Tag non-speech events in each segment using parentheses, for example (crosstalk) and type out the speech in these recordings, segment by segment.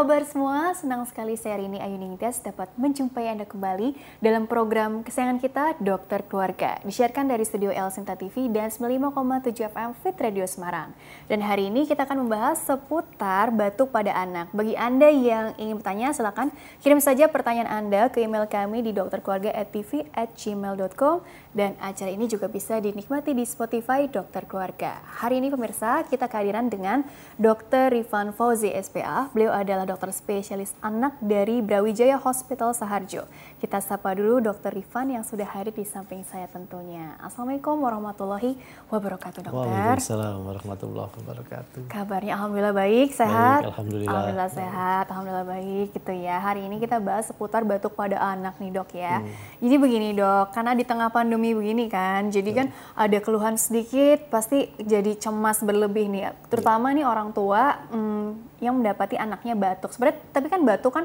kabar semua? Senang sekali saya hari ini Ayu Ningtyas dapat menjumpai Anda kembali dalam program kesayangan kita Dokter Keluarga. Disiarkan dari studio El Sinta TV dan 95,7 FM Fit Radio Semarang. Dan hari ini kita akan membahas seputar batuk pada anak. Bagi Anda yang ingin bertanya silakan kirim saja pertanyaan Anda ke email kami di dokterkeluarga@tv@gmail.com dan acara ini juga bisa dinikmati di Spotify Dokter Keluarga. Hari ini pemirsa kita kehadiran dengan Dr. Rifan Fauzi SPA. Beliau adalah dokter spesialis anak dari Brawijaya Hospital Saharjo. Kita sapa dulu Dr. Rifan yang sudah hadir di samping saya tentunya. Assalamualaikum warahmatullahi wabarakatuh dokter. Waalaikumsalam warahmatullahi wabarakatuh. Kabarnya alhamdulillah baik, sehat. Baik, alhamdulillah. Alhamdulillah sehat, alhamdulillah baik gitu ya. Hari ini kita bahas seputar batuk pada anak nih dok ya. Hmm. Jadi begini dok, karena di tengah pandemi begini kan, jadi kan ada keluhan sedikit, pasti jadi cemas berlebih nih, terutama nih orang tua hmm, yang mendapati anaknya batuk. Sebenarnya, tapi kan batuk kan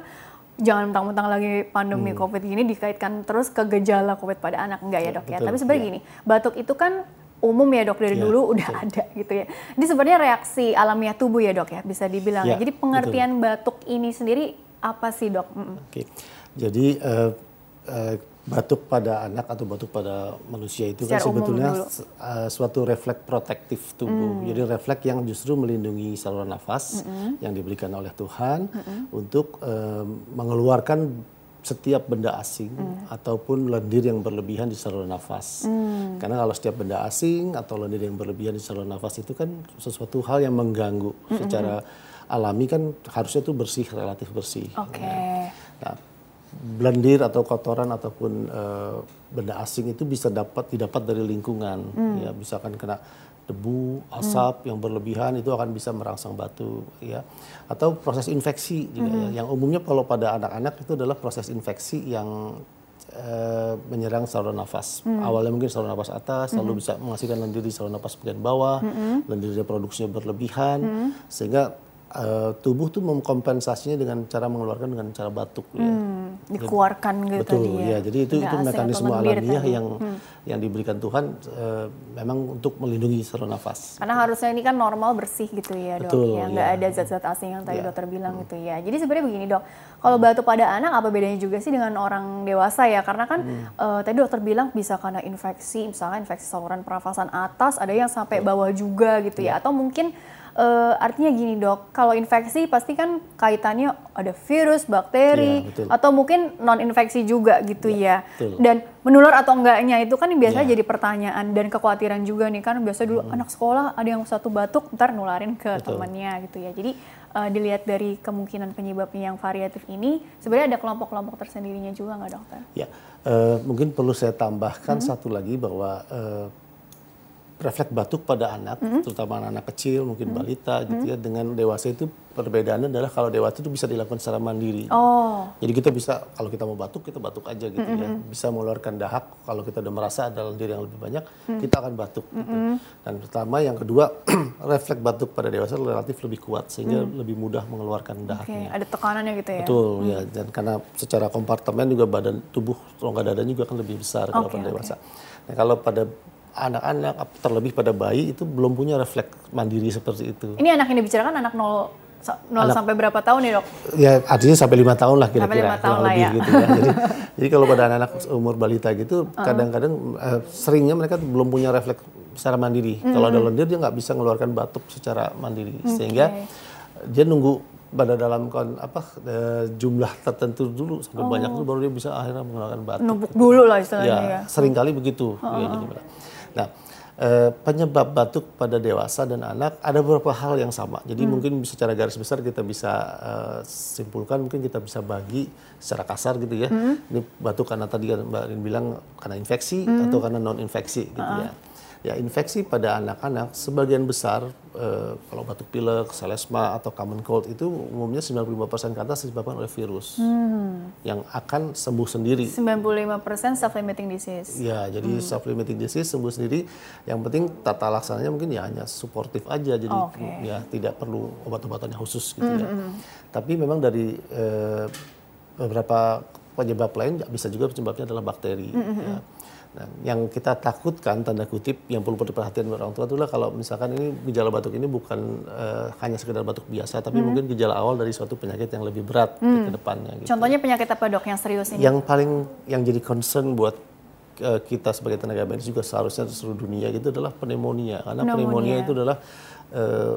jangan mentang-mentang lagi pandemi hmm. COVID gini dikaitkan terus ke gejala COVID pada anak enggak ya dok ya. Tapi sebenarnya ya. gini, batuk itu kan umum ya dok dari ya, dulu udah betul. ada gitu ya. Ini sebenarnya reaksi alamiah tubuh ya dok ya bisa dibilang. Ya, Jadi pengertian betul. batuk ini sendiri apa sih dok? Oke, okay. jadi uh, uh, batuk pada anak atau batuk pada manusia itu kan Secara kan sebetulnya uh, suatu refleks protektif tubuh. Mm. Jadi refleks yang justru melindungi saluran nafas mm -hmm. yang diberikan oleh Tuhan mm -hmm. untuk uh, mengeluarkan setiap benda asing mm. ataupun lendir yang berlebihan di saluran nafas. Mm. Karena kalau setiap benda asing atau lendir yang berlebihan di saluran nafas itu kan sesuatu hal yang mengganggu mm -hmm. secara alami kan harusnya itu bersih relatif bersih. Okay. Nah, blendir atau kotoran ataupun uh, benda asing itu bisa dapat didapat dari lingkungan hmm. ya misalkan kena debu asap hmm. yang berlebihan itu akan bisa merangsang batu ya atau proses infeksi juga ya. hmm. ya yang umumnya kalau pada anak-anak itu adalah proses infeksi yang uh, menyerang saluran nafas hmm. awalnya mungkin saluran nafas atas hmm. lalu bisa menghasilkan lendir di saluran nafas bagian bawah hmm. lendir produksinya berlebihan hmm. sehingga uh, tubuh tuh mengkompensasinya dengan cara mengeluarkan dengan cara batuk ya. hmm, ya. dikeluarkan gitu betul tadi ya. ya jadi itu itu mekanisme alamiah yang hmm. yang diberikan Tuhan uh, memang untuk melindungi saluran nafas karena harusnya ini kan normal bersih gitu ya dok betul, ya nggak ya. ada zat-zat asing yang tadi ya. dokter bilang hmm. gitu ya jadi sebenarnya begini dok kalau batuk pada anak apa bedanya juga sih dengan orang dewasa ya karena kan hmm. uh, tadi dokter bilang bisa karena infeksi misalnya infeksi saluran pernafasan atas ada yang sampai bawah juga gitu ya, ya. atau mungkin uh, artinya gini dok, kalau infeksi pasti kan kaitannya ada virus, bakteri, ya, atau mungkin non infeksi juga gitu ya. ya. Dan menular atau enggaknya itu kan biasa ya. jadi pertanyaan dan kekhawatiran juga nih kan biasa dulu hmm. anak sekolah ada yang satu batuk ntar nularin ke betul. temannya gitu ya. Jadi uh, dilihat dari kemungkinan penyebabnya yang variatif ini, sebenarnya ada kelompok-kelompok tersendirinya juga nggak dokter? Ya, uh, mungkin perlu saya tambahkan hmm. satu lagi bahwa uh, refleks batuk pada anak, mm -hmm. terutama anak-anak kecil, mungkin mm -hmm. balita gitu ya, dengan dewasa itu perbedaannya adalah kalau dewasa itu bisa dilakukan secara mandiri. Oh. Jadi kita bisa kalau kita mau batuk kita batuk aja gitu mm -hmm. ya, bisa mengeluarkan dahak. Kalau kita udah merasa ada lendir yang lebih banyak, mm -hmm. kita akan batuk. Gitu. Mm -hmm. Dan pertama yang kedua (clears throat) refleks batuk pada dewasa relatif lebih kuat sehingga mm. lebih mudah mengeluarkan dahaknya. Okay. Ada tekanannya gitu ya. Betul mm. ya, dan karena secara kompartemen juga badan tubuh rongga dada juga kan lebih besar okay, kalau pada okay. dewasa. Nah kalau pada anak-anak terlebih pada bayi itu belum punya refleks mandiri seperti itu. Ini anak yang dibicarakan anak 0 0 sampai berapa tahun nih dok? Ya artinya sampai lima tahun lah kira-kira. Sampai tahun lah ya. Gitu ya. jadi, jadi kalau pada anak-anak umur balita gitu, (laughs) kadang-kadang uh, seringnya mereka belum punya refleks secara mandiri. Mm Kalau ada lendir dia nggak bisa mengeluarkan batuk secara mandiri, okay. sehingga dia nunggu pada dalam kon apa uh, jumlah tertentu dulu sampai oh. banyak itu baru dia bisa akhirnya mengeluarkan batuk. Numpuk gitu. dulu lah istilahnya ya. ya. Sering kali begitu. Oh. Ya, jadi, Nah, eh, penyebab batuk pada dewasa dan anak ada beberapa hal yang sama. Jadi hmm. mungkin secara garis besar kita bisa uh, simpulkan, mungkin kita bisa bagi secara kasar gitu ya. Hmm. Ini batuk karena tadi Mbak Rin bilang karena infeksi hmm. atau karena non infeksi gitu uh ya. Ya infeksi pada anak-anak sebagian besar eh, kalau batuk pilek, selesma atau common cold itu umumnya 95% ke atas disebabkan oleh virus hmm. yang akan sembuh sendiri. 95% self-limiting disease. Ya, jadi hmm. self-limiting disease sembuh sendiri. Yang penting tata laksananya mungkin ya hanya suportif aja, jadi okay. ya tidak perlu obat-obatan yang khusus gitu ya. hmm. ya. Tapi memang dari eh, beberapa penyebab lain bisa juga penyebabnya adalah bakteri. Hmm. Ya Nah, yang kita takutkan tanda kutip yang perlu diperhatikan orang tua adalah kalau misalkan ini gejala batuk ini bukan uh, hanya sekedar batuk biasa, tapi hmm. mungkin gejala awal dari suatu penyakit yang lebih berat hmm. ke depannya. Gitu. Contohnya penyakit apa dok yang serius ini? Yang paling yang jadi concern buat uh, kita sebagai tenaga medis juga seharusnya seluruh dunia itu adalah pneumonia, karena pneumonia, pneumonia itu adalah uh,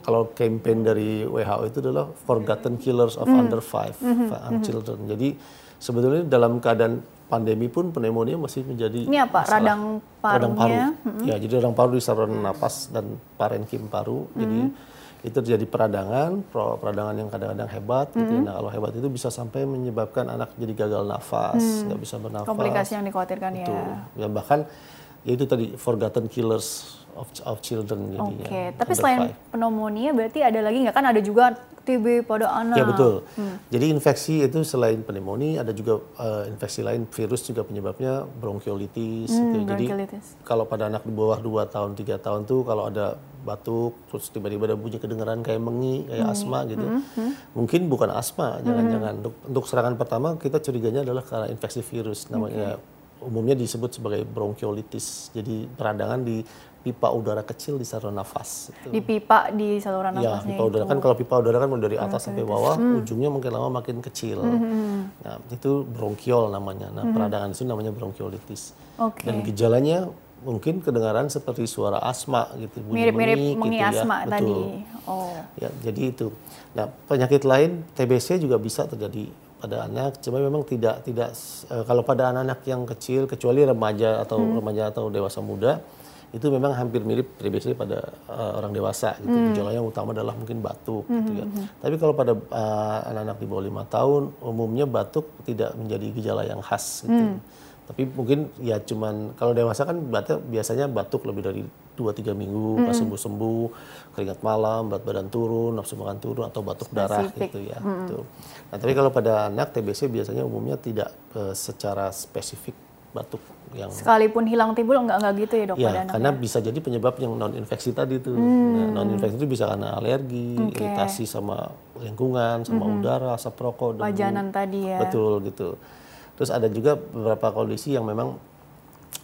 kalau campaign dari WHO itu adalah forgotten killers of mm. under five mm -hmm. children. Jadi sebetulnya dalam keadaan pandemi pun pneumonia masih menjadi Ini apa? Masalah. Radang parunya? Radang paru. -hmm. Ya, jadi radang paru di saluran napas dan parenkim paru. -hmm. Jadi itu terjadi peradangan, peradangan yang kadang-kadang hebat. -hmm. gitu. Nah kalau hebat itu bisa sampai menyebabkan anak jadi gagal nafas, mm. nggak mm. bisa bernafas. Komplikasi yang dikhawatirkan Betul. ya. Ya bahkan ya itu tadi forgotten killers of, of children Oke, okay. ya, tapi selain five. pneumonia berarti ada lagi nggak kan ada juga TB pada anak. Ya betul. Hmm. Jadi infeksi itu selain pneumonia ada juga uh, infeksi lain virus juga penyebabnya bronkiolitis. Hmm, gitu. Jadi kalau pada anak di bawah 2 tahun 3 tahun tuh kalau ada batuk terus tiba-tiba ada bunyi kedengaran kayak mengi kayak hmm. asma gitu. Hmm. Hmm. Mungkin bukan asma, jangan-jangan hmm. untuk, untuk serangan pertama kita curiganya adalah karena infeksi virus namanya okay umumnya disebut sebagai bronkiolitis. Jadi peradangan di pipa udara kecil di saluran nafas. Itu. Di pipa di saluran ya, nafasnya pipa udara kan kalau pipa udara kan dari atas hmm. sampai bawah, hmm. ujungnya mungkin lama makin kecil. Hmm. hmm, hmm. Nah, itu bronkiol namanya. Nah, hmm. peradangan itu namanya bronkiolitis. Okay. Dan gejalanya mungkin kedengaran seperti suara asma gitu, mirip-mirip mengi gitu ya. asma ya. tadi. Oh. Ya, jadi itu. Nah, penyakit lain TBC juga bisa terjadi pada anak, cuma memang tidak tidak uh, kalau pada anak-anak yang kecil kecuali remaja atau hmm. remaja atau dewasa muda itu memang hampir mirip TBC pada uh, orang dewasa gitu. Hmm. Gejala yang utama adalah mungkin batuk hmm. gitu ya. Hmm. Tapi kalau pada uh, anak-anak di bawah lima tahun umumnya batuk tidak menjadi gejala yang khas gitu. Hmm. Tapi mungkin ya cuman kalau dewasa kan batuk, biasanya batuk lebih dari 2-3 minggu, hmm. pas sembuh-sembuh, keringat malam, berat badan turun, nafsu makan turun, atau batuk Spesifik. darah gitu ya. Hmm. Gitu. Nah tapi kalau pada anak TBC biasanya umumnya tidak uh, secara spesifik batuk yang sekalipun hilang timbul enggak enggak gitu ya dok ya, karena bisa jadi penyebab yang non infeksi tadi tuh hmm. nah, non infeksi itu bisa karena alergi okay. iritasi sama lingkungan sama hmm. udara asap rokok pajanan tadi ya betul gitu terus ada juga beberapa kondisi yang memang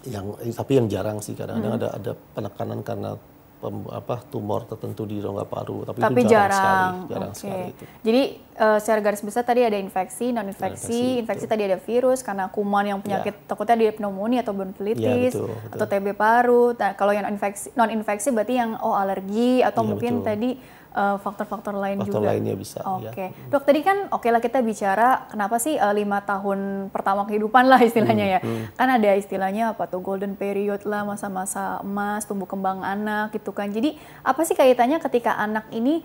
yang tapi yang jarang sih kadang-kadang hmm. ada ada penekanan karena pem, apa tumor tertentu di rongga paru tapi, tapi itu jarang, jarang sekali jarang okay. sekali itu. jadi uh, secara garis besar tadi ada infeksi non infeksi infeksi, tadi ada virus karena kuman yang penyakit ya. takutnya ada pneumonia atau bronkiolitis ya, atau TB paru nah, kalau yang infeksi non infeksi berarti yang oh alergi atau ya, mungkin betul. tadi faktor-faktor uh, lain faktor juga. lainnya bisa. Oke, okay. ya. dok tadi kan oke okay lah kita bicara kenapa sih uh, lima tahun pertama kehidupan lah istilahnya hmm, ya. Hmm. Kan ada istilahnya apa tuh golden period lah masa-masa emas tumbuh kembang anak gitu kan. Jadi apa sih kaitannya ketika anak ini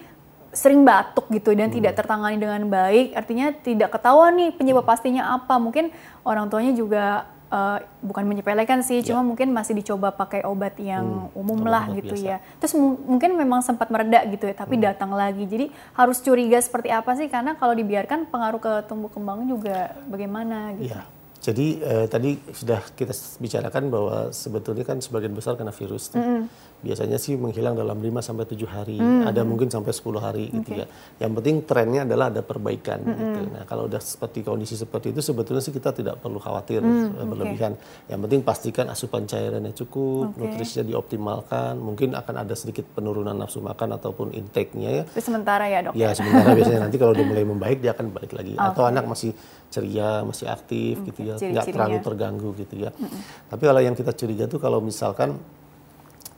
sering batuk gitu dan hmm. tidak tertangani dengan baik, artinya tidak ketahuan nih penyebab pastinya apa. Mungkin orang tuanya juga uh, bukan menyepelekan sih, yeah. cuma mungkin masih dicoba pakai obat yang hmm, umum lah gitu biasa. ya. Terus mungkin memang sempat meredak gitu ya, tapi hmm. datang lagi. Jadi harus curiga seperti apa sih? Karena kalau dibiarkan pengaruh ke tumbuh kembang juga bagaimana gitu. Yeah. Jadi uh, tadi sudah kita bicarakan bahwa sebetulnya kan sebagian besar karena virus. Mm -hmm. Biasanya sih menghilang dalam 5 sampai 7 hari, mm -hmm. ada mungkin sampai 10 hari okay. gitu ya. Yang penting trennya adalah ada perbaikan mm -hmm. gitu. Nah, kalau udah seperti kondisi seperti itu sebetulnya sih kita tidak perlu khawatir mm, -hmm. berlebihan. Okay. Yang penting pastikan asupan cairannya cukup, okay. nutrisinya dioptimalkan, mungkin akan ada sedikit penurunan nafsu makan ataupun intake-nya ya. Sementara ya, Dok. Ya, sementara biasanya (laughs) nanti kalau udah mulai membaik dia akan balik lagi. Okay. Atau anak masih ceria, masih aktif okay. gitu ya nggak terlalu terganggu gitu ya. Mm -hmm. Tapi kalau yang kita curiga tuh kalau misalkan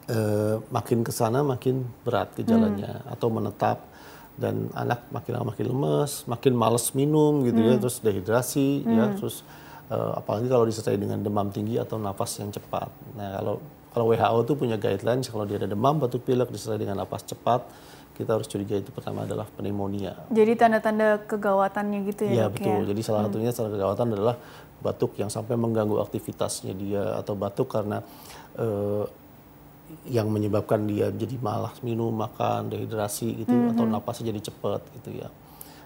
uh, makin ke sana makin berat gejalanya mm. atau menetap dan anak makin lama makin lemes, makin males minum gitu mm. ya, terus dehidrasi mm. ya, terus uh, apalagi kalau disertai dengan demam tinggi atau nafas yang cepat. Nah kalau kalau WHO tuh punya guidelines kalau dia ada demam, batuk pilek disertai dengan nafas cepat kita harus curiga itu pertama adalah pneumonia. Jadi tanda-tanda kegawatannya gitu ya? Iya betul. Ya? Jadi salah hmm. satunya tanda kegawatan adalah batuk yang sampai mengganggu aktivitasnya dia atau batuk karena uh, yang menyebabkan dia jadi malas minum, makan, dehidrasi gitu hmm. atau napasnya jadi cepat gitu ya.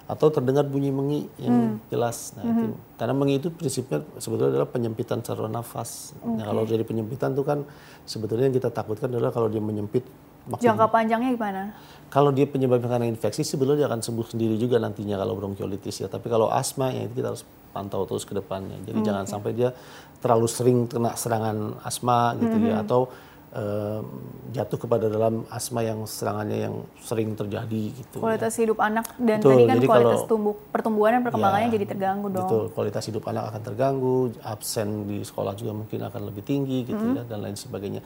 Atau terdengar bunyi mengi yang hmm. jelas. Nah, hmm. itu karena mengi itu prinsipnya sebetulnya adalah penyempitan saluran nafas. Okay. Nah, kalau jadi penyempitan itu kan sebetulnya yang kita takutkan adalah kalau dia menyempit makin jangka panjangnya gimana? Kalau dia penyebabnya karena infeksi sebetulnya dia akan sembuh sendiri juga nantinya kalau bronkiolitis ya. Tapi kalau asma ya itu kita harus pantau terus ke depannya. Jadi hmm, jangan sampai dia terlalu sering kena serangan asma gitu hmm. ya atau uh, jatuh kepada dalam asma yang serangannya yang sering terjadi gitu. Ya. Kualitas ya. hidup anak dan betul, tadi kan kualitas kalau, tumbuh pertumbuhan dan perkembangannya ya, jadi terganggu dong. Betul, kualitas hidup anak akan terganggu, absen di sekolah juga mungkin akan lebih tinggi gitu hmm. ya dan lain sebagainya.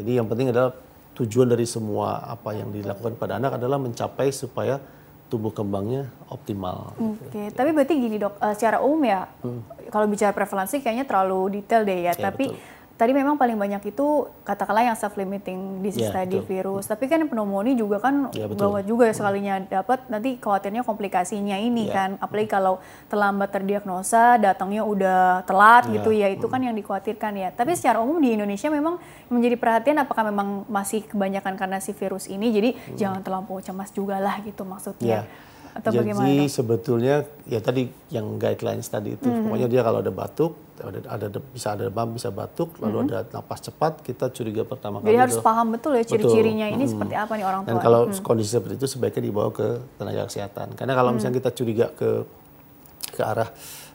Jadi yang penting adalah tujuan dari semua apa yang dilakukan pada anak adalah mencapai supaya tumbuh kembangnya optimal. Oke, okay. gitu. tapi berarti gini dok, uh, secara umum ya, hmm. kalau bicara prevalensi kayaknya terlalu detail deh ya. ya tapi betul tadi memang paling banyak itu katakanlah yang self limiting disease yeah, tadi betul. virus. Tapi kan pneumonia juga kan yeah, gawat juga ya sekalinya dapat nanti khawatirnya komplikasinya ini yeah. kan. Apalagi kalau terlambat terdiagnosa datangnya udah telat yeah. gitu ya itu kan yang dikhawatirkan ya. Tapi secara umum di Indonesia memang menjadi perhatian apakah memang masih kebanyakan karena si virus ini. Jadi hmm. jangan terlampau cemas juga lah gitu maksudnya. Yeah atau Jadi bagaimana? sebetulnya ya tadi yang guidelines tadi itu mm-hmm. pokoknya dia kalau ada batuk, ada, ada bisa ada demam, bisa batuk, lalu mm-hmm. ada napas cepat, kita curiga pertama Jadi kali. Jadi harus itu, paham betul ya ciri-cirinya ini mm-hmm. seperti apa nih orang tua. Dan kalau mm-hmm. kondisi seperti itu sebaiknya dibawa ke tenaga kesehatan. Karena kalau mm-hmm. misalnya kita curiga ke ke arah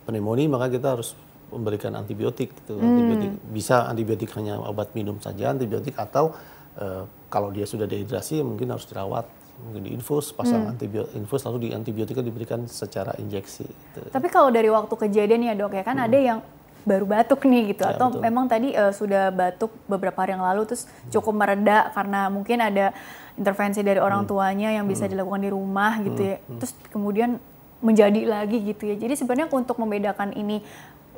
pneumonia maka kita harus memberikan antibiotik gitu. Hmm. Antibiotik bisa antibiotik hanya obat minum saja antibiotik atau uh, kalau dia sudah dehidrasi mungkin harus dirawat mungkin di infus pasang hmm. antibiotik infus lalu di antibiotika diberikan secara injeksi. Gitu. Tapi kalau dari waktu kejadian ya dok ya kan hmm. ada yang baru batuk nih gitu ya, atau betul. memang tadi uh, sudah batuk beberapa hari yang lalu terus cukup mereda karena mungkin ada intervensi dari orang hmm. tuanya yang bisa hmm. dilakukan di rumah gitu hmm. ya hmm. terus kemudian menjadi lagi gitu ya jadi sebenarnya untuk membedakan ini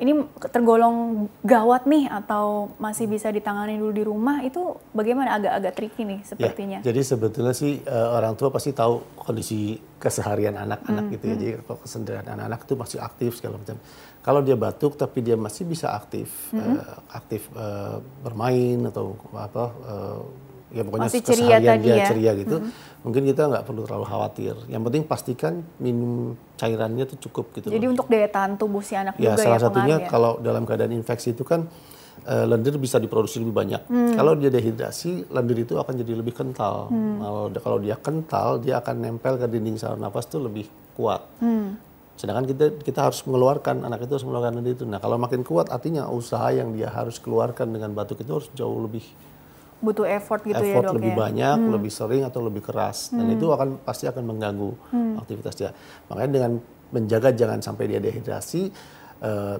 ini tergolong gawat nih atau masih bisa ditangani dulu di rumah itu bagaimana agak-agak tricky nih sepertinya. Ya, jadi sebetulnya sih uh, orang tua pasti tahu kondisi keseharian anak-anak hmm, gitu ya. Hmm. Jadi kalau keseharian anak-anak itu masih aktif segala macam. Kalau dia batuk tapi dia masih bisa aktif hmm. uh, aktif uh, bermain atau apa uh, ya pokoknya Masih ceria tadi dia ya. ceria gitu, hmm. mungkin kita nggak perlu terlalu khawatir. Yang penting pastikan minum cairannya itu cukup gitu. Jadi loh. untuk daya tahan tubuh si anak ya, juga salah ya satunya ya? kalau dalam keadaan infeksi itu kan uh, lendir bisa diproduksi lebih banyak. Hmm. Kalau dia dehidrasi, lendir itu akan jadi lebih kental. Hmm. Kalau kalau dia kental, dia akan nempel ke dinding saluran nafas itu lebih kuat. Hmm. Sedangkan kita kita harus mengeluarkan anak itu harus mengeluarkan lendir itu. Nah kalau makin kuat, artinya usaha yang dia harus keluarkan dengan batuk itu harus jauh lebih butuh effort gitu effort ya dok lebih ya? banyak, hmm. lebih sering atau lebih keras dan hmm. itu akan pasti akan mengganggu hmm. aktivitas dia. Makanya dengan menjaga jangan sampai dia dehidrasi, uh,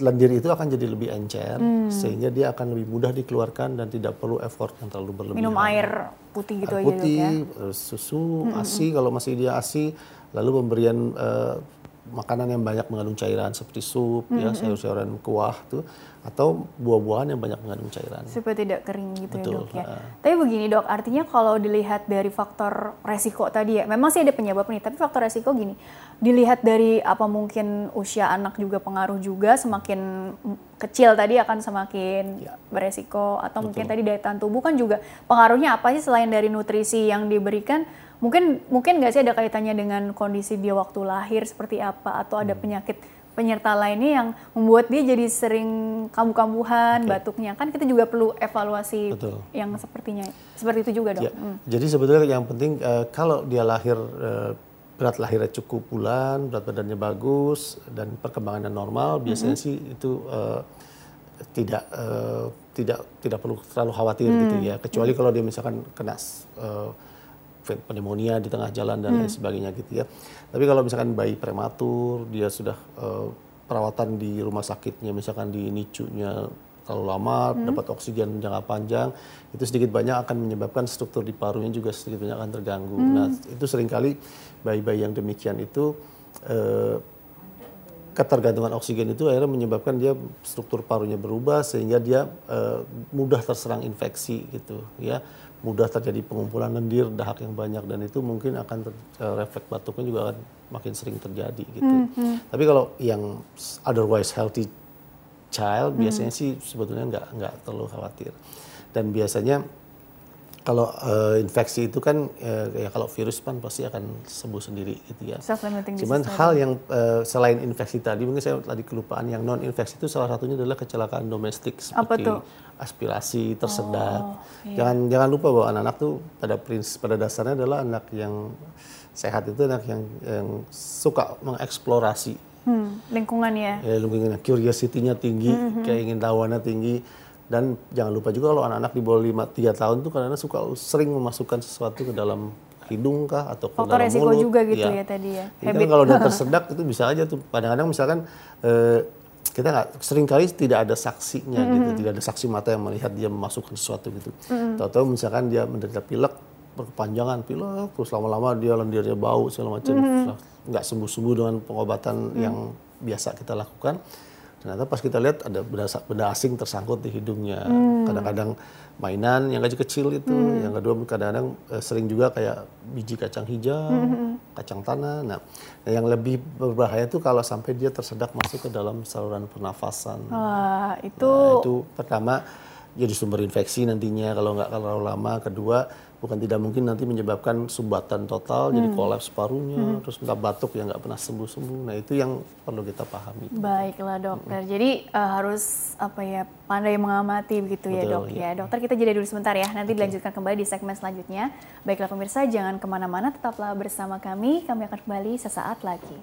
lendir itu akan jadi lebih encer hmm. sehingga dia akan lebih mudah dikeluarkan dan tidak perlu effort yang terlalu berlebihan. Minum air putih gitu air aja putih, dok ya? susu, hmm. ASI kalau masih dia ASI, lalu pemberian uh, makanan yang banyak mengandung cairan seperti sup, mm -hmm. ya sayur-sayuran kuah tuh atau buah-buahan yang banyak mengandung cairan. Supaya tidak kering gitu ya, Betul. ya dok ya. Uh. Tapi begini dok, artinya kalau dilihat dari faktor resiko tadi ya, memang sih ada penyebab nih, tapi faktor resiko gini, dilihat dari apa mungkin usia anak juga pengaruh juga, semakin kecil tadi akan semakin ya. beresiko, atau Betul. mungkin tadi daya tahan tubuh kan juga pengaruhnya apa sih selain dari nutrisi yang diberikan, mungkin mungkin nggak sih ada kaitannya dengan kondisi dia waktu lahir seperti apa, atau ada hmm. penyakit penyerta lainnya yang membuat dia jadi sering kambuh-kambuhan, okay. batuknya. Kan kita juga perlu evaluasi Betul. yang sepertinya seperti itu juga dong. Ya. Hmm. Jadi sebetulnya yang penting uh, kalau dia lahir uh, berat lahirnya cukup bulan, berat badannya bagus dan perkembangannya normal, biasanya -hmm. sih itu uh, tidak uh, tidak tidak perlu terlalu khawatir hmm. gitu ya. Kecuali hmm. kalau dia misalkan kena uh, pneumonia di tengah jalan dan hmm. lain sebagainya gitu ya. Tapi kalau misalkan bayi prematur, dia sudah uh, perawatan di rumah sakitnya, misalkan di nicunya terlalu lama, hmm. dapat oksigen jangka panjang, itu sedikit banyak akan menyebabkan struktur di parunya juga sedikit banyak akan terganggu. Hmm. Nah, itu sering kali bayi-bayi yang demikian itu uh, ketergantungan oksigen itu akhirnya menyebabkan dia struktur parunya berubah sehingga dia uh, mudah terserang infeksi gitu ya mudah terjadi pengumpulan lendir, dahak yang banyak dan itu mungkin akan ter, uh, refleks batuknya juga akan makin sering terjadi gitu. Mm -hmm. Tapi kalau yang otherwise healthy child mm. biasanya sih sebetulnya nggak nggak terlalu khawatir. Dan biasanya kalau uh, infeksi itu kan uh, ya kalau virus kan pasti akan sembuh sendiri gitu ya. Cuman hal yang uh, selain infeksi tadi mungkin saya tadi kelupaan yang non infeksi itu salah satunya adalah kecelakaan domestik seperti aspirasi tersedak. Oh, iya. Jangan jangan lupa bahwa anak-anak tuh pada prinsip pada dasarnya adalah anak yang sehat itu anak yang yang suka mengeksplorasi hmm, lingkungan ya. Ya lingkungan curiosity-nya tinggi, hmm, hmm. keingin tahuannya tinggi dan jangan lupa juga kalau anak-anak di bawah 5 3 tahun tuh karena suka sering memasukkan sesuatu ke dalam hidung kah atau ke Faktor dalam resiko juga gitu ya, ya tadi ya. Jadi kan kalau udah tersedak (laughs) itu bisa aja tuh kadang-kadang misalkan eh, kita nggak sering kali tidak ada saksinya mm -hmm. gitu, tidak ada saksi mata yang melihat dia memasukkan sesuatu gitu. Mm -hmm. Tahu-tahu misalkan dia menderita pilek berkepanjangan pilek terus lama-lama dia lendirnya bau segala macam mm -hmm. nggak sembuh-sembuh dengan pengobatan mm -hmm. yang biasa kita lakukan ternyata pas kita lihat ada benda, benda asing tersangkut di hidungnya hmm. kadang-kadang mainan yang kecil-kecil itu hmm. yang kedua kadang-kadang eh, sering juga kayak biji kacang hijau hmm. kacang tanah nah yang lebih berbahaya itu kalau sampai dia tersedak masuk ke dalam saluran pernafasan Wah, itu nah, itu pertama jadi sumber infeksi nantinya kalau nggak kalau lama kedua bukan tidak mungkin nanti menyebabkan sumbatan total hmm. jadi kolaps parunya hmm. terus nggak batuk yang nggak pernah sembuh sembuh nah itu yang perlu kita pahami baiklah dokter hmm. jadi uh, harus apa ya pandai mengamati begitu ya dok ya. ya dokter kita jeda dulu sebentar ya nanti okay. dilanjutkan kembali di segmen selanjutnya baiklah pemirsa jangan ke mana-mana tetaplah bersama kami kami akan kembali sesaat lagi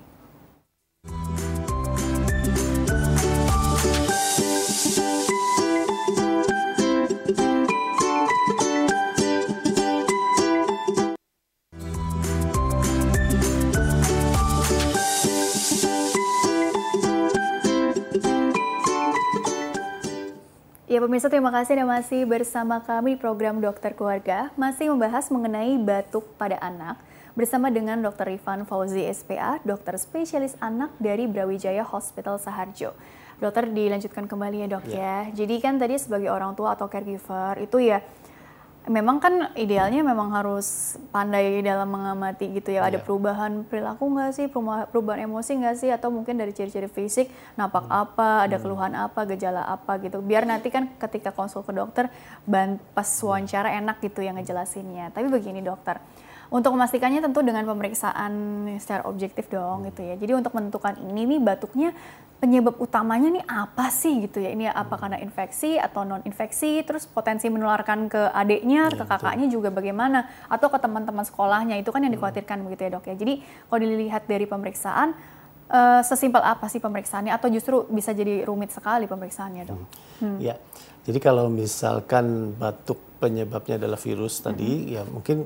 Ya pemirsa terima kasih dan masih bersama kami di program Dokter Keluarga masih membahas mengenai batuk pada anak bersama dengan Dr. Rifan Fauzi SPA, dokter spesialis anak dari Brawijaya Hospital Saharjo. Dokter dilanjutkan kembali ya dok ya. ya. Jadi kan tadi sebagai orang tua atau caregiver itu ya memang kan idealnya memang harus pandai dalam mengamati gitu ya. Ada iya. perubahan perilaku nggak sih, perubahan emosi nggak sih, atau mungkin dari ciri-ciri fisik, napak hmm. apa, ada hmm. keluhan apa, gejala apa gitu. Biar nanti kan ketika konsul ke dokter, pas wawancara enak gitu yang ngejelasinnya. Tapi begini dokter, untuk memastikannya tentu dengan pemeriksaan secara objektif dong gitu ya. Jadi untuk menentukan ini nih batuknya penyebab utamanya nih apa sih gitu ya? Ini apa karena infeksi atau non infeksi? Terus potensi menularkan ke adiknya, ya, ke kakaknya betul. juga bagaimana? Atau ke teman-teman sekolahnya itu kan yang dikhawatirkan begitu ya dok ya. Jadi kalau dilihat dari pemeriksaan uh, sesimpel apa sih pemeriksaannya atau justru bisa jadi rumit sekali pemeriksaannya dok? Hmm. Hmm. Ya, jadi kalau misalkan batuk penyebabnya adalah virus tadi, hmm. ya mungkin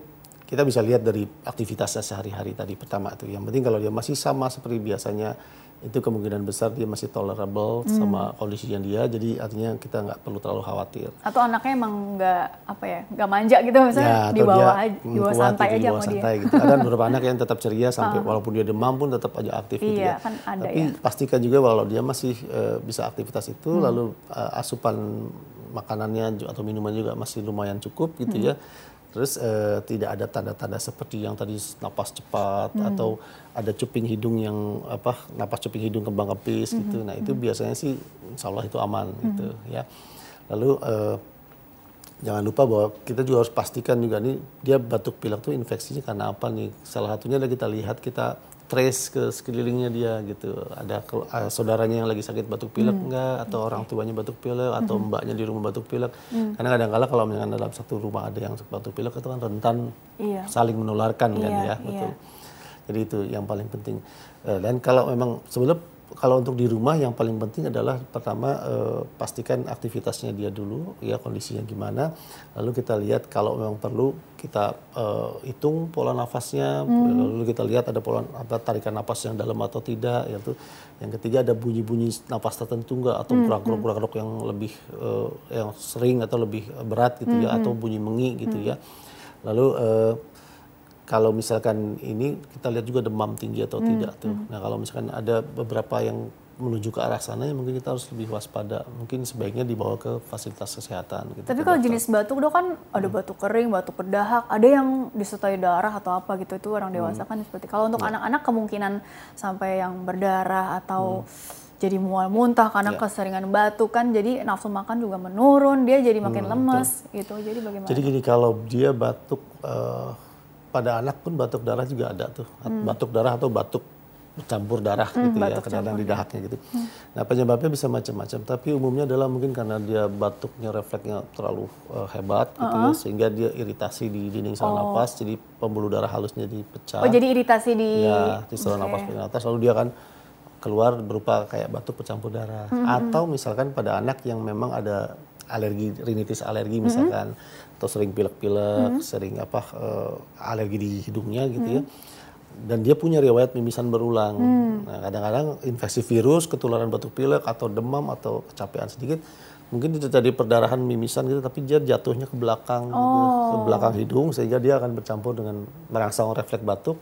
kita bisa lihat dari aktivitasnya sehari-hari tadi pertama itu. Yang penting kalau dia masih sama seperti biasanya itu kemungkinan besar dia masih tolerable hmm. sama kondisi yang dia jadi artinya kita nggak perlu terlalu khawatir atau anaknya emang nggak apa ya nggak manja gitu misalnya ya, di bawah aja di bawah santai aja di santai dia. gitu ada beberapa anak yang tetap ceria (laughs) sampai uh. walaupun dia demam pun tetap aja aktif gitu iya, gitu ya kan ada tapi ya. pastikan juga kalau dia masih uh, bisa aktivitas itu hmm. lalu uh, asupan makanannya atau minuman juga masih lumayan cukup gitu hmm. ya Terus uh, tidak ada tanda-tanda seperti yang tadi napas cepat hmm. atau ada cuping hidung yang apa napas cuping hidung kembang kepis hmm. gitu. Nah itu hmm. biasanya sih insya Allah itu aman hmm. gitu ya. Lalu uh, jangan lupa bahwa kita juga harus pastikan juga nih dia batuk pilek tuh infeksinya karena apa nih. Salah satunya kita lihat kita trace ke sekelilingnya dia gitu. Ada uh, saudaranya yang lagi sakit batuk pilek hmm. enggak atau okay. orang tuanya batuk pilek atau hmm. mbaknya di rumah batuk pilek. Hmm. Karena kadang-kala kalau misalkan dalam satu rumah ada yang batuk pilek itu kan rentan iya. saling menularkan kan iya, kan ya, betul. Iya. Jadi itu yang paling penting. Uh, dan kalau memang sebelum kalau untuk di rumah yang paling penting adalah pertama eh, pastikan aktivitasnya dia dulu ya kondisinya gimana lalu kita lihat kalau memang perlu kita eh, hitung pola nafasnya hmm. lalu kita lihat ada pola apa tarikan nafas yang dalam atau tidak yaitu yang ketiga ada bunyi-bunyi nafas tertentu enggak atau hmm. gerak-gerak yang lebih eh, yang sering atau lebih berat gitu ya, hmm. ya atau bunyi mengi gitu hmm. ya lalu eh, kalau misalkan ini kita lihat juga demam tinggi atau hmm, tidak tuh. Hmm. Nah kalau misalkan ada beberapa yang menuju ke arah sana ya mungkin kita harus lebih waspada. Mungkin sebaiknya dibawa ke fasilitas kesehatan. Gitu, Tapi kalau jenis batuk dok kan ada hmm. batuk kering, batuk berdahak, ada yang disertai darah atau apa gitu itu orang dewasa hmm. kan seperti. Kalau untuk ya. anak-anak ya. kemungkinan sampai yang berdarah atau hmm jadi mual muntah karena yeah. keseringan batuk kan jadi nafsu makan juga menurun dia jadi makin hmm, lemes betul. gitu jadi bagaimana jadi gini kalau dia batuk uh, pada anak pun batuk darah juga ada tuh hmm. batuk darah atau batuk campur darah hmm, gitu ya kadang di dahaknya gitu. Hmm. Nah penyebabnya bisa macam-macam tapi umumnya adalah mungkin karena dia batuknya refleksnya terlalu uh, hebat uh -uh. gitu ya sehingga dia iritasi di dinding saluran oh. nafas jadi pembuluh darah halusnya dipecah. Oh jadi iritasi di ya di saluran okay. nafas paling atas lalu dia akan keluar berupa kayak batuk bercampur darah hmm, hmm. atau misalkan pada anak yang memang ada alergi rinitis alergi hmm. misalkan hmm. Atau sering pilek-pilek, hmm. sering apa uh, alergi di hidungnya gitu ya. hmm. ya dan dia punya riwayat mimisan berulang. Hmm. Nah, kadang-kadang infeksi virus, ketularan batuk pilek atau demam atau kecapean sedikit, mungkin itu tadi perdarahan mimisan gitu, tapi dia jatuhnya ke belakang, oh. gitu, ke oh. belakang hidung sehingga dia akan bercampur dengan merangsang refleks batuk,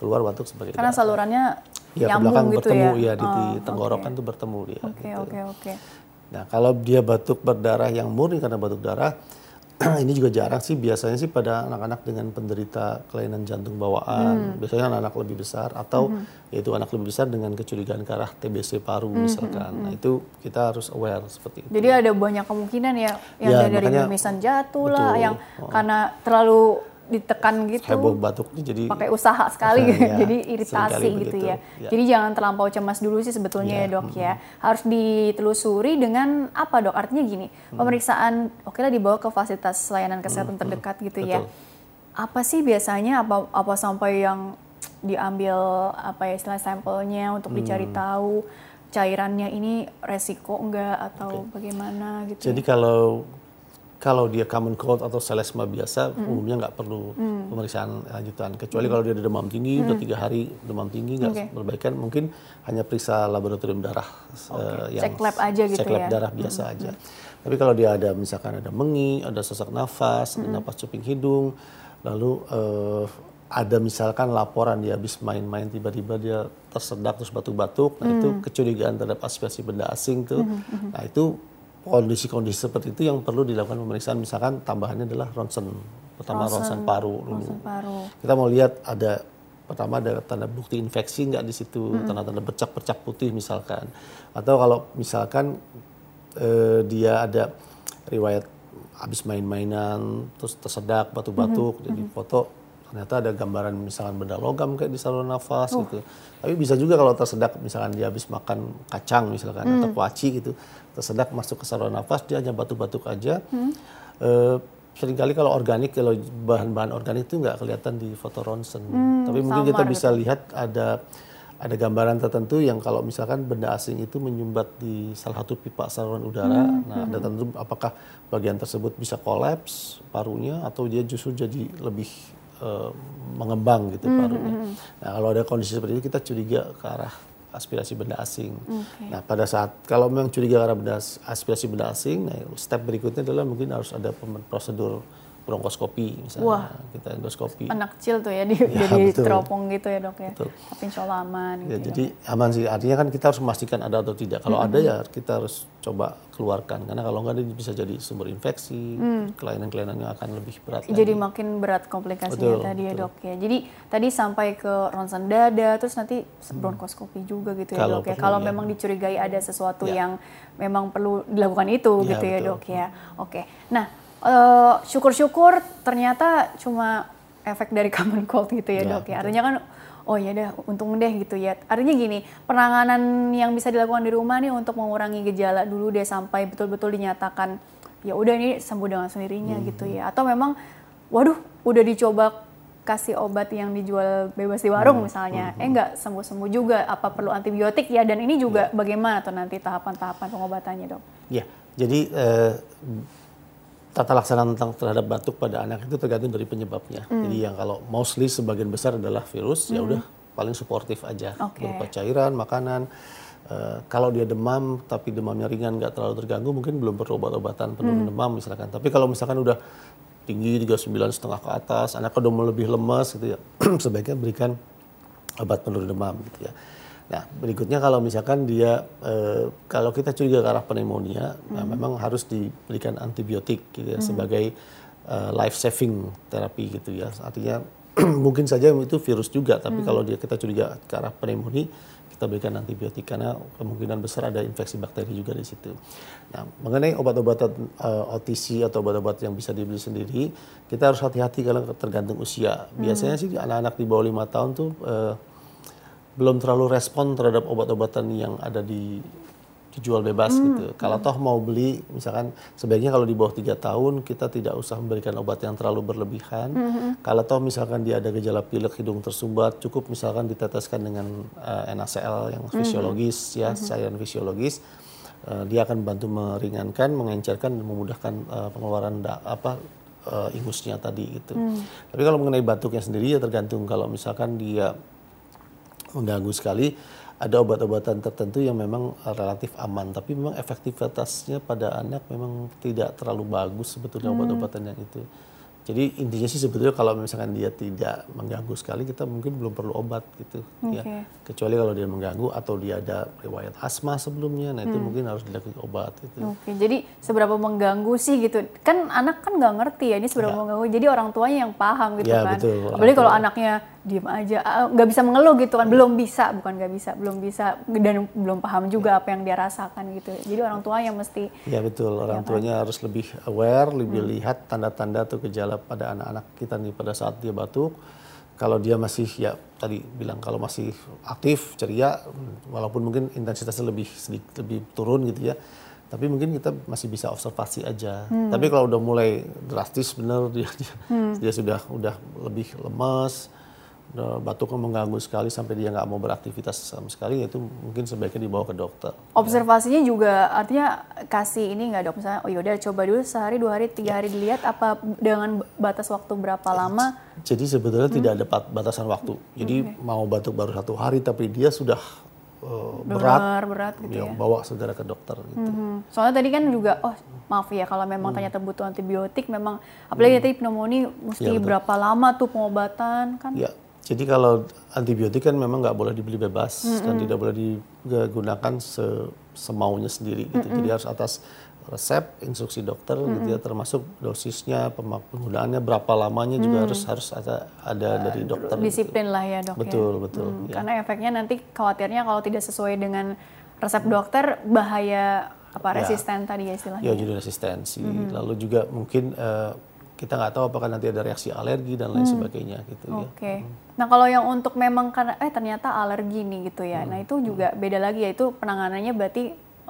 keluar batuk sebagai Karena darah. salurannya ya, ke belakang gitu bertemu ya, ya di, oh, tenggorokan okay. tuh bertemu dia. Oke okay, gitu. oke okay, oke. Okay. Nah kalau dia batuk berdarah yang murni karena batuk darah (clears throat) ini juga jarang sih biasanya sih pada anak-anak dengan penderita kelainan jantung bawaan hmm. biasanya anak-anak lebih besar atau hmm. yaitu anak lebih besar dengan kecurigaan ke arah TBC paru hmm. misalkan hmm. nah itu kita harus aware seperti itu jadi ada banyak kemungkinan ya yang ya, dari mimisan jatuh betul. lah yang oh. karena terlalu ditekan gitu heboh batuknya jadi pakai usaha sekali ya, jadi iritasi gitu ya. ya jadi jangan terlampau cemas dulu sih sebetulnya ya, ya dok hmm. ya harus ditelusuri dengan apa dok artinya gini hmm. pemeriksaan oke lah dibawa ke fasilitas layanan kesehatan hmm. terdekat gitu ya. Betul. ya apa sih biasanya apa apa sampai yang diambil apa ya istilah sampelnya untuk hmm. dicari tahu cairannya ini resiko enggak atau okay. bagaimana gitu jadi ya? kalau kalau dia common cold atau selesma biasa mm. umumnya nggak perlu mm. pemeriksaan lanjutan kecuali mm. kalau dia ada demam tinggi mm. udah tiga hari demam tinggi nggak okay. berbaikan mungkin hanya periksa laboratorium darah okay. uh, yang cek lab aja gitu cek lab ya? darah biasa mm. aja tapi kalau dia ada misalkan ada mengi ada sesak nafas mm. ada nafas cuping hidung lalu uh, ada misalkan laporan dia habis main-main tiba-tiba dia tersedak terus batuk-batuk, nah mm. itu kecurigaan terhadap aspirasi benda asing tuh, mm -hmm. nah itu kondisi-kondisi seperti itu yang perlu dilakukan pemeriksaan misalkan tambahannya adalah ronsen pertama ronsen, ronsen paru dulu paru. kita mau lihat ada pertama ada tanda bukti infeksi nggak di situ hmm. tanda-tanda bercak-bercak putih misalkan atau kalau misalkan eh, dia ada riwayat habis main-mainan terus tersedak batuk-batuk hmm. jadi hmm. foto ternyata ada gambaran misalkan benda logam kayak di saluran nafas uh. gitu. Tapi bisa juga kalau tersedak misalkan dia habis makan kacang misalkan hmm. atau kuaci gitu, tersedak masuk ke saluran nafas dia hanya batuk-batuk aja. Hmm. E, sering kali kalau organik kalau bahan-bahan organik itu nggak kelihatan di foto ronsen. Hmm, Tapi mungkin kita bisa gitu. lihat ada ada gambaran tertentu yang kalau misalkan benda asing itu menyumbat di salah satu pipa saluran udara, hmm, nah hmm. ada tentu apakah bagian tersebut bisa kolaps parunya atau dia justru jadi lebih uh, mengembang gitu mm-hmm. parunya. Hmm, hmm. Nah kalau ada kondisi seperti itu kita curiga ke arah aspirasi benda asing. Okay. Nah pada saat kalau memang curiga arah benda aspirasi benda asing, nah step berikutnya adalah mungkin harus ada prosedur bronkoskopi misalnya Wah, kita endoskopi. Anak kecil tuh ya di, (laughs) ya, jadi betul. teropong gitu ya dok ya. Betul. Tapi insya Allah aman. Ya, gitu jadi ya. aman sih. Artinya kan kita harus memastikan ada atau tidak. Kalau mm -hmm. ada ya kita harus coba keluarkan karena kalau enggak dia bisa jadi sumber infeksi, mm. kelainan-kelainan yang akan lebih berat. Jadi lagi. makin berat komplikasinya betul, tadi ya, betul. ya dok ya. Jadi tadi sampai ke ronsen dada, terus nanti hmm. bronkoskopi juga gitu ya kalau dok ya. Kalau ya. memang dicurigai ada sesuatu ya. yang memang perlu dilakukan itu ya, gitu ya dok ya. Oke. Nah uh, syukur-syukur ternyata cuma efek dari (laughs) common cold gitu ya, ya dok ya. Artinya kan oh ya deh untung deh gitu ya. Artinya gini, penanganan yang bisa dilakukan di rumah nih untuk mengurangi gejala dulu deh sampai betul-betul dinyatakan ya udah ini sembuh dengan sendirinya hmm. gitu ya. Atau memang waduh udah dicoba kasih obat yang dijual bebas di warung hmm. misalnya, hmm. eh nggak sembuh-sembuh juga, apa perlu antibiotik ya? Dan ini juga ya. bagaimana tuh nanti tahapan-tahapan pengobatannya dok? Ya, jadi eh, tata laksana tentang terhadap batuk pada anak itu tergantung dari penyebabnya. Hmm. Jadi yang kalau mostly sebagian besar adalah virus, ya hmm. ya udah paling suportif aja okay. berupa cairan, makanan. Uh, kalau dia demam tapi demamnya ringan nggak terlalu terganggu mungkin belum perlu obat-obatan penurun hmm. demam misalkan. Tapi kalau misalkan udah tinggi 39 setengah ke atas, anak udah lebih lemas gitu ya, (clears throat) sebaiknya berikan obat penurun demam gitu ya. Nah, berikutnya kalau misalkan dia eh, kalau kita curiga ke arah pneumonia, hmm. nah, memang harus diberikan antibiotik gitu ya hmm. sebagai uh, life saving terapi gitu ya. Artinya (clears throat) mungkin saja itu virus juga, tapi hmm. kalau dia kita curiga ke arah pneumonia, kita berikan antibiotik karena kemungkinan besar ada infeksi bakteri juga di situ. Nah, mengenai obat-obatan uh, eh, OTC atau obat-obat yang bisa dibeli sendiri, kita harus hati-hati kalau tergantung usia. Biasanya hmm. sih anak-anak di bawah lima tahun tuh uh, belum terlalu respon terhadap obat-obatan yang ada di dijual bebas hmm. gitu. Kalau toh mau beli, misalkan sebaiknya kalau di bawah tiga tahun kita tidak usah memberikan obat yang terlalu berlebihan. Hmm. Kalau toh misalkan dia ada gejala pilek, hidung tersumbat, cukup misalkan diteteskan dengan uh, eh, NaCl yang fisiologis hmm. ya, hmm. cairan fisiologis. Uh, dia akan bantu meringankan, mengencerkan, dan memudahkan uh, pengeluaran da, apa uh, ingusnya tadi gitu. Hmm. Tapi kalau mengenai batuknya sendiri ya tergantung kalau misalkan dia mengganggu sekali ada obat-obatan tertentu yang memang relatif aman, tapi memang efektivitasnya pada anak memang tidak terlalu bagus sebetulnya hmm. obat-obatan yang itu. Jadi intinya sih sebetulnya kalau misalkan dia tidak mengganggu sekali kita mungkin belum perlu obat gitu okay. ya. Kecuali kalau dia mengganggu atau dia ada riwayat asma sebelumnya, nah itu hmm. mungkin harus dilakukan obat itu. Oke, okay. jadi seberapa mengganggu sih gitu? Kan anak kan nggak ngerti ya ini seberapa ya. mengganggu. Jadi orang tuanya yang paham gitu ya, kan. Betul, Apalagi kalau anaknya diem aja. Ah, nggak bisa mengeluh gitu kan. Belum bisa bukan nggak bisa belum bisa. Dan belum paham juga apa yang dia rasakan gitu. Jadi orang tua yang mesti ya betul. Orang ya, tuanya kan? harus lebih aware lebih hmm. lihat tanda-tanda atau gejala pada anak-anak kita nih pada saat dia batuk. Kalau dia masih ya tadi bilang kalau masih aktif ceria walaupun mungkin intensitasnya lebih sedikit lebih turun gitu ya. Tapi mungkin kita masih bisa observasi aja. Hmm. tapi kalau udah mulai drastis bener dia dia, hmm. dia sudah udah lebih lemas batuknya mengganggu sekali sampai dia nggak mau beraktivitas sama sekali itu mungkin sebaiknya dibawa ke dokter. Observasinya ya. juga artinya kasih ini nggak dok misalnya oh yaudah coba dulu sehari dua hari tiga ya. hari dilihat apa dengan batas waktu berapa lama? Jadi sebetulnya hmm. tidak ada batasan waktu. Jadi okay. mau batuk baru satu hari tapi dia sudah uh, berat, berat gitu ya, ya. bawa segera ke dokter gitu. Hmm. Soalnya tadi kan juga oh maaf ya kalau memang hmm. ternyata butuh antibiotik memang apalagi hmm. tadi pneumonia mesti ya, berapa lama tuh pengobatan kan? Ya jadi kalau antibiotik kan memang nggak boleh dibeli bebas mm -hmm. dan tidak boleh digunakan se semaunya sendiri gitu. Mm -hmm. Jadi harus atas resep, instruksi dokter mm -hmm. gitu ya termasuk dosisnya, penggunaannya berapa lamanya mm. juga harus harus ada ada uh, dari dokter. Gitu. Disiplin gitu. lah ya dok. Betul ya. betul. Hmm, ya. Karena efeknya nanti khawatirnya kalau tidak sesuai dengan resep dokter bahaya apa ya. resisten tadi ya istilahnya. Ya jadi resistensi. Mm -hmm. Lalu juga mungkin uh, kita nggak tahu apakah nanti ada reaksi alergi dan lain hmm. sebagainya gitu ya. Oke. Okay. Hmm. Nah kalau yang untuk memang karena eh ternyata alergi nih gitu ya. Hmm. Nah itu juga hmm. beda lagi ya itu penanganannya berarti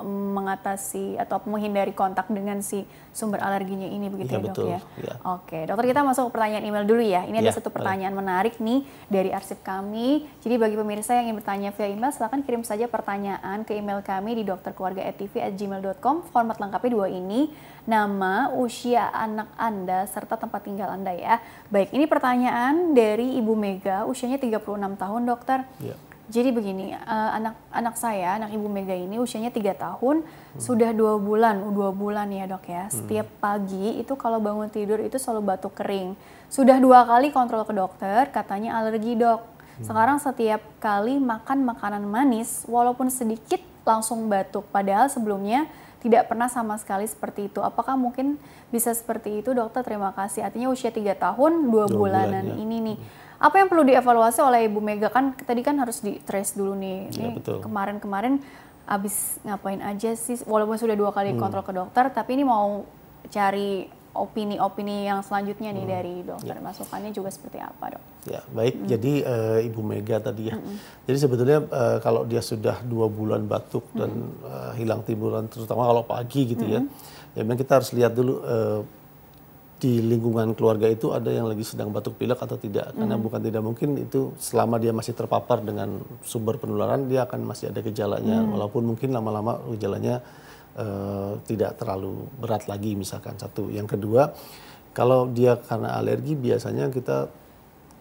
mengatasi atau menghindari kontak dengan si sumber alerginya ini begitu ya, ya dok betul, ya? ya. Oke, dokter kita masuk ke pertanyaan email dulu ya. Ini ya, ada satu pertanyaan boleh. menarik nih dari arsip kami. Jadi bagi pemirsa yang ingin bertanya via email, silahkan kirim saja pertanyaan ke email kami di dokterkeluarga@tv@gmail.com. Format lengkapnya dua ini, nama, usia anak Anda, serta tempat tinggal Anda ya. Baik, ini pertanyaan dari Ibu Mega, usianya 36 tahun dokter. Ya jadi begini, uh, anak anak saya, anak ibu Mega ini usianya tiga tahun, hmm. sudah dua bulan, dua bulan ya dok ya. Hmm. Setiap pagi itu kalau bangun tidur itu selalu batuk kering. Sudah dua kali kontrol ke dokter, katanya alergi dok. Hmm. Sekarang setiap kali makan makanan manis, walaupun sedikit langsung batuk. Padahal sebelumnya tidak pernah sama sekali seperti itu. Apakah mungkin bisa seperti itu dokter? Terima kasih. Artinya usia tiga tahun, dua, dua bulanan bulan, ya. ini nih. Hmm apa yang perlu dievaluasi oleh Ibu Mega kan tadi kan harus di trace dulu nih. Ini kemarin-kemarin abis ngapain aja sih walaupun sudah dua kali hmm. kontrol ke dokter tapi ini mau cari opini-opini yang selanjutnya nih hmm. dari dokter ya. masukannya juga seperti apa dok? Ya baik hmm. jadi uh, Ibu Mega tadi ya. Hmm. Jadi sebetulnya uh, kalau dia sudah dua bulan batuk hmm. dan uh, hilang timbulan terutama kalau pagi gitu ya, hmm. ya, ya memang kita harus lihat dulu uh, di lingkungan keluarga itu ada yang lagi sedang batuk pilek atau tidak karena mm. bukan tidak mungkin itu selama dia masih terpapar dengan sumber penularan dia akan masih ada gejalanya mm. walaupun mungkin lama-lama gejalanya uh, tidak terlalu berat lagi misalkan satu yang kedua kalau dia karena alergi biasanya kita